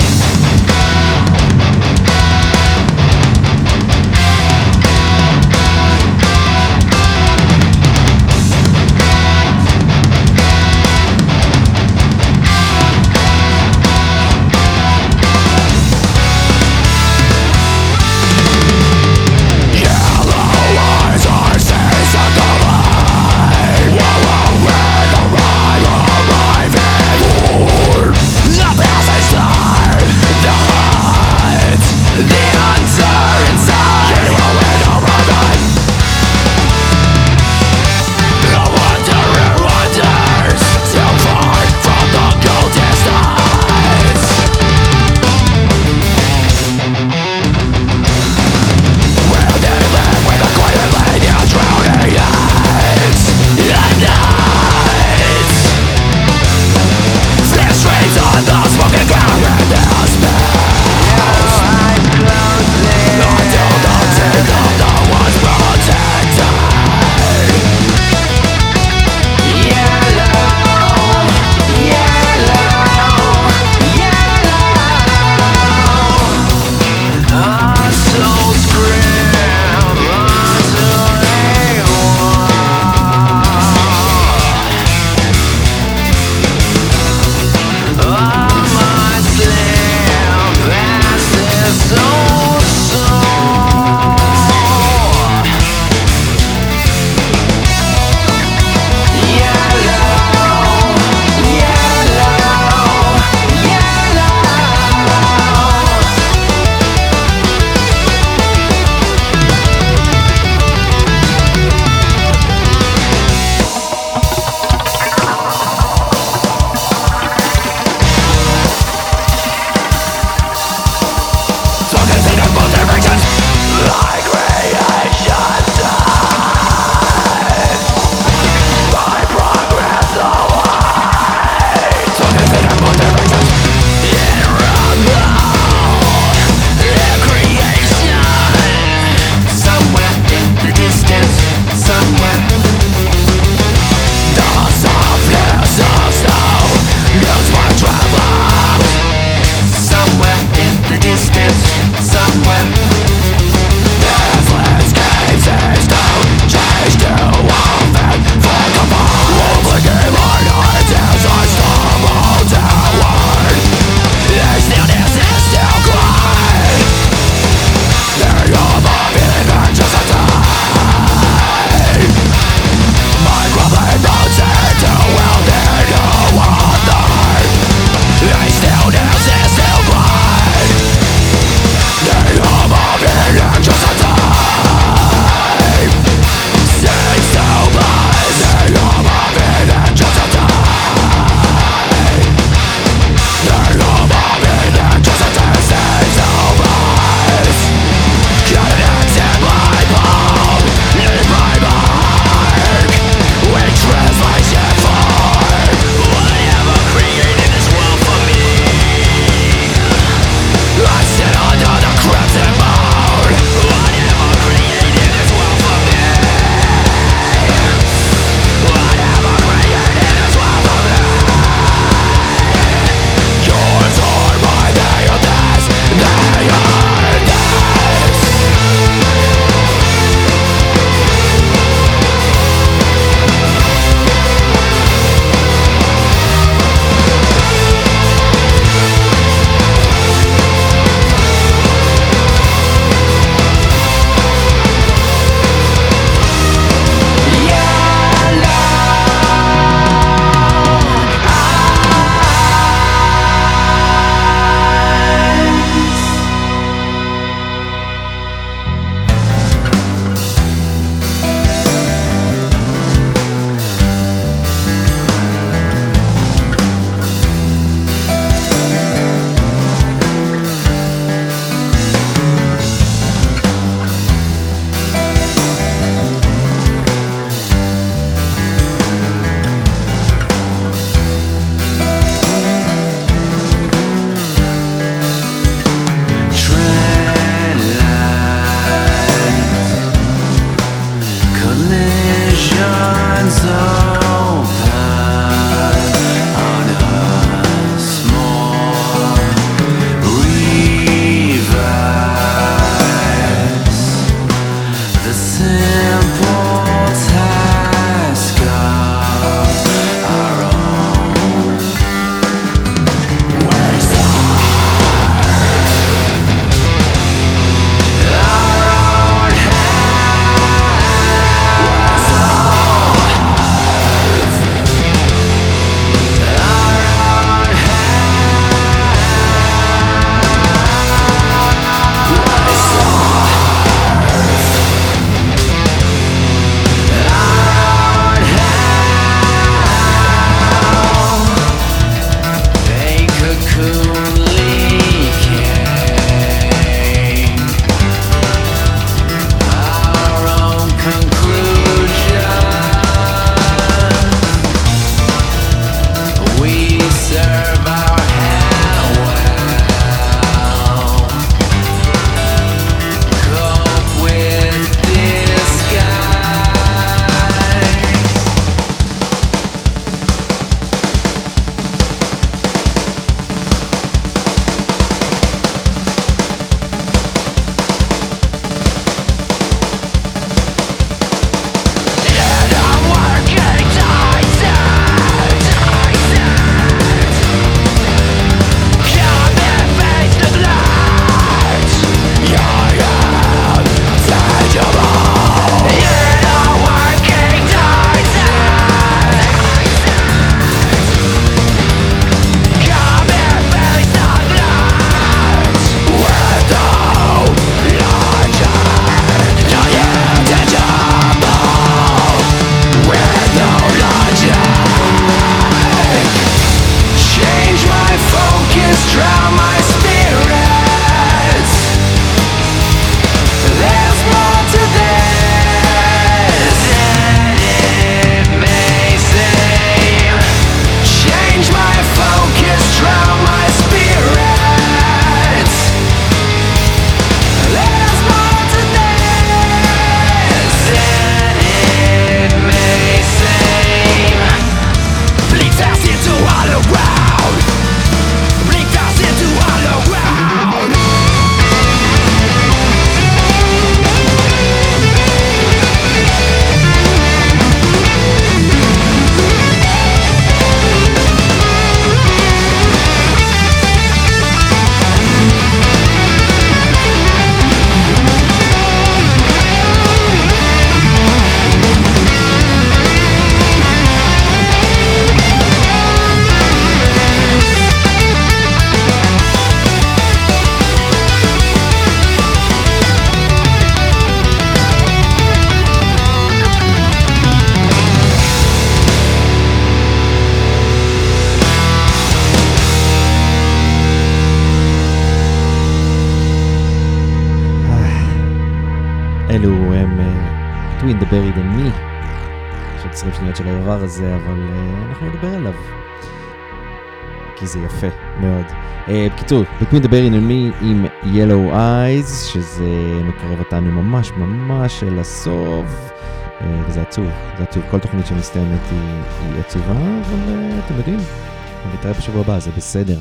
בקיצור, Between the Buried and Me עם Yellow Eyes, שזה מקרב אותנו ממש ממש אל הסוף. Uh, וזה עצוב, זה עצוב. כל תוכנית שמסתיימת היא, היא עצובה, אבל uh, אתם יודעים, אנחנו נתראה בשבוע הבא, זה בסדר.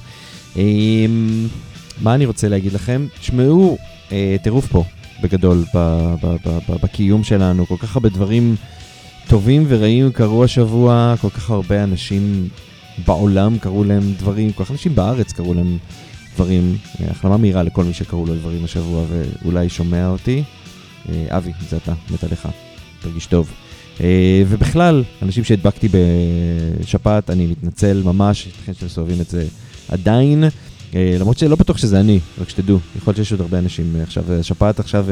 Um, מה אני רוצה להגיד לכם? תשמעו, uh, טירוף פה. בגדול בקיום שלנו. כל כך הרבה דברים טובים ורעים קרו השבוע, כל כך הרבה אנשים בעולם קראו להם דברים, כל כך אנשים בארץ קראו להם דברים. אה, החלמה מהירה לכל מי שקראו לו דברים השבוע ואולי שומע אותי. אה, אבי, זה אתה, מת עליך, תרגיש טוב. אה, ובכלל, אנשים שהדבקתי בשפעת, אני מתנצל ממש, ייתכן שאתם מסובבים את זה עדיין. למרות שלא בטוח שזה אני, רק שתדעו, יכול להיות שיש עוד הרבה אנשים עכשיו, אה, שפעת עכשיו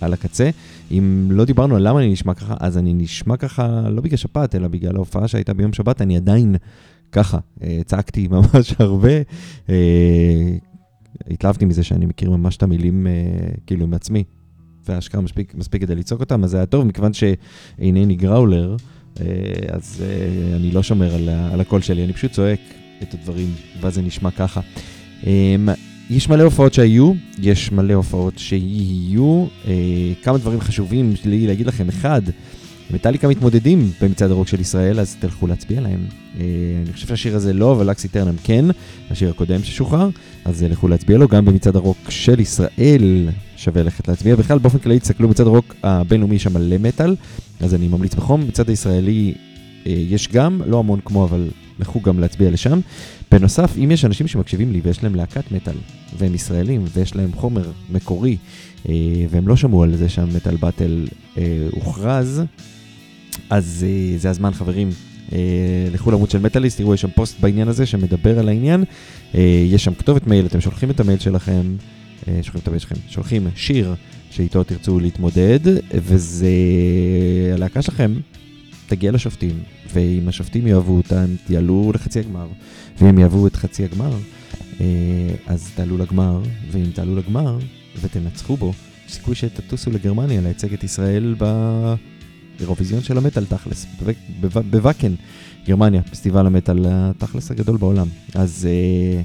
על הקצה. אם לא דיברנו על למה אני נשמע ככה, אז אני נשמע ככה לא בגלל שפעת, אלא בגלל ההופעה שהייתה ביום שבת, אני עדיין ככה, אה, צעקתי <laughs> ממש הרבה. אה, התלהבתי מזה שאני מכיר ממש את המילים, אה, כאילו, מעצמי, והאשכרה מספיק, מספיק כדי לצעוק אותם, אז זה היה טוב, מכיוון שאינני גראולר, אז אני לא שומר על, על הקול שלי, אני פשוט צועק את הדברים, ואז זה נשמע ככה. אמ, יש מלא הופעות שהיו, יש מלא הופעות שיהיו. אה, כמה דברים חשובים לי להגיד לכם. אחד, מטאליקה מתמודדים במצעד הרוק של ישראל, אז תלכו להצביע להם. אה, אני חושב שהשיר הזה לא, אבל לקסי טרנם כן, השיר הקודם ששוחרר, אז לכו להצביע לו, גם במצעד הרוק של ישראל שווה ללכת להצביע. בכלל, באופן כללי, תסתכלו מצעד הרוק הבינלאומי שם מלא מטאל, אז אני ממליץ בחום. מצעד הישראלי אה, יש גם, לא המון כמו, אבל לכו גם להצביע לשם. בנוסף, אם יש אנשים שמקשיבים לי ויש להם להקת מטאל, והם ישראלים, ויש להם חומר מקורי, אה, והם לא שמעו על זה שהמטאל באטל הוכרז, אז אה, זה הזמן חברים. אה, לכו לעמוד של מטאליסט, תראו יש שם פוסט בעניין הזה שמדבר על העניין. אה, יש שם כתובת מייל, אתם שולחים את המייל שלכם, אה, שולחים את המייל שלכם, שולחים שיר שאיתו תרצו להתמודד, וזה הלהקה שלכם תגיע לשופטים, ואם השופטים יאהבו אותה, הם יעלו לחצי הגמר, ואם יאהבו את חצי הגמר, אז תעלו לגמר, ואם תעלו לגמר ותנצחו בו, סיכוי שתטוסו לגרמניה לייצג את ישראל באירוויזיון של המטאל תכלס, בו- בו- בוואקן, גרמניה, פסטיבל המטאל התכלס הגדול בעולם. אז אה,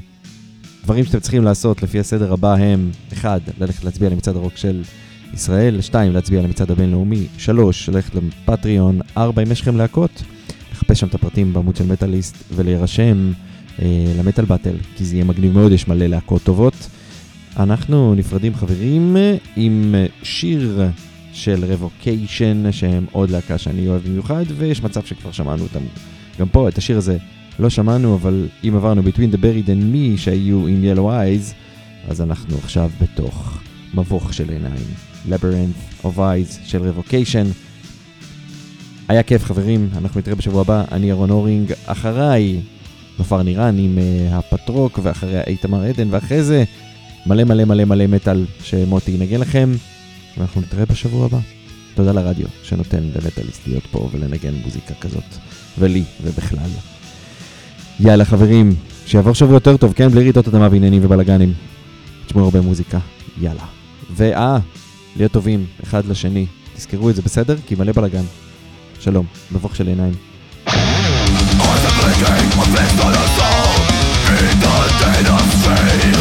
דברים שאתם צריכים לעשות לפי הסדר הבא הם, 1. ללכת להצביע למצעד הרוק של ישראל, 2. להצביע למצעד הבינלאומי, 3. ללכת לפטריון, 4. אם יש לכם להקות, לחפש שם את הפרטים בעמוד של מטאליסט ולהירשם אה, למטאל באטל, כי זה יהיה מגניב מאוד, יש מלא להקות טובות. אנחנו נפרדים חברים עם שיר של רבוקיישן, שהם עוד להקה שאני אוהב במיוחד, ויש מצב שכבר שמענו אותם. גם פה, את השיר הזה לא שמענו, אבל אם עברנו Between the Buried and Me שהיו עם Yellow Eyes, אז אנחנו עכשיו בתוך מבוך של עיניים. Labyrinth of Eyes של רבוקיישן. היה כיף חברים, אנחנו נתראה בשבוע הבא, אני ירון הורינג, אחריי נופר נירן עם uh, הפטרוק, ואחריה איתמר עדן, ואחרי זה מלא מלא מלא מלא מטאל שמוטי ינגן לכם, ואנחנו נתראה בשבוע הבא. תודה לרדיו שנותן למטאליסט להיות פה ולנגן מוזיקה כזאת, ולי ובכלל. יאללה חברים, שיעבור שבוע יותר טוב, כן? בלי רעידות אדמה ועניינים ובלאגנים. תשמעו הרבה מוזיקה, יאללה. ואה, להיות טובים אחד לשני, תזכרו את זה בסדר? כי מלא בלאגן. שלום, מבוך של עיניים. Eyes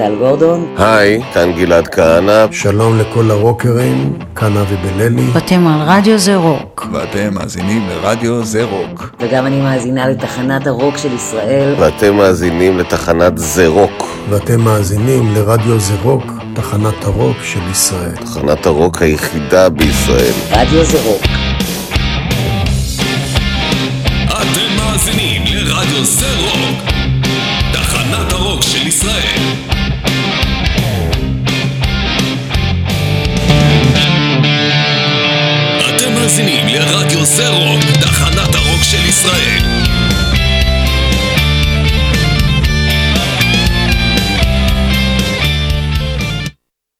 טל גורדון. היי, כאן גלעד כהנא. שלום לכל הרוקרים, כאן אבי בללי. ואתם על רדיו זה רוק. ואתם מאזינים לרדיו זה רוק. וגם אני מאזינה לתחנת הרוק של ישראל. ואתם מאזינים לתחנת זה רוק. ואתם מאזינים לרדיו זה רוק, תחנת הרוק של ישראל. תחנת הרוק היחידה בישראל. רדיו זה רוק.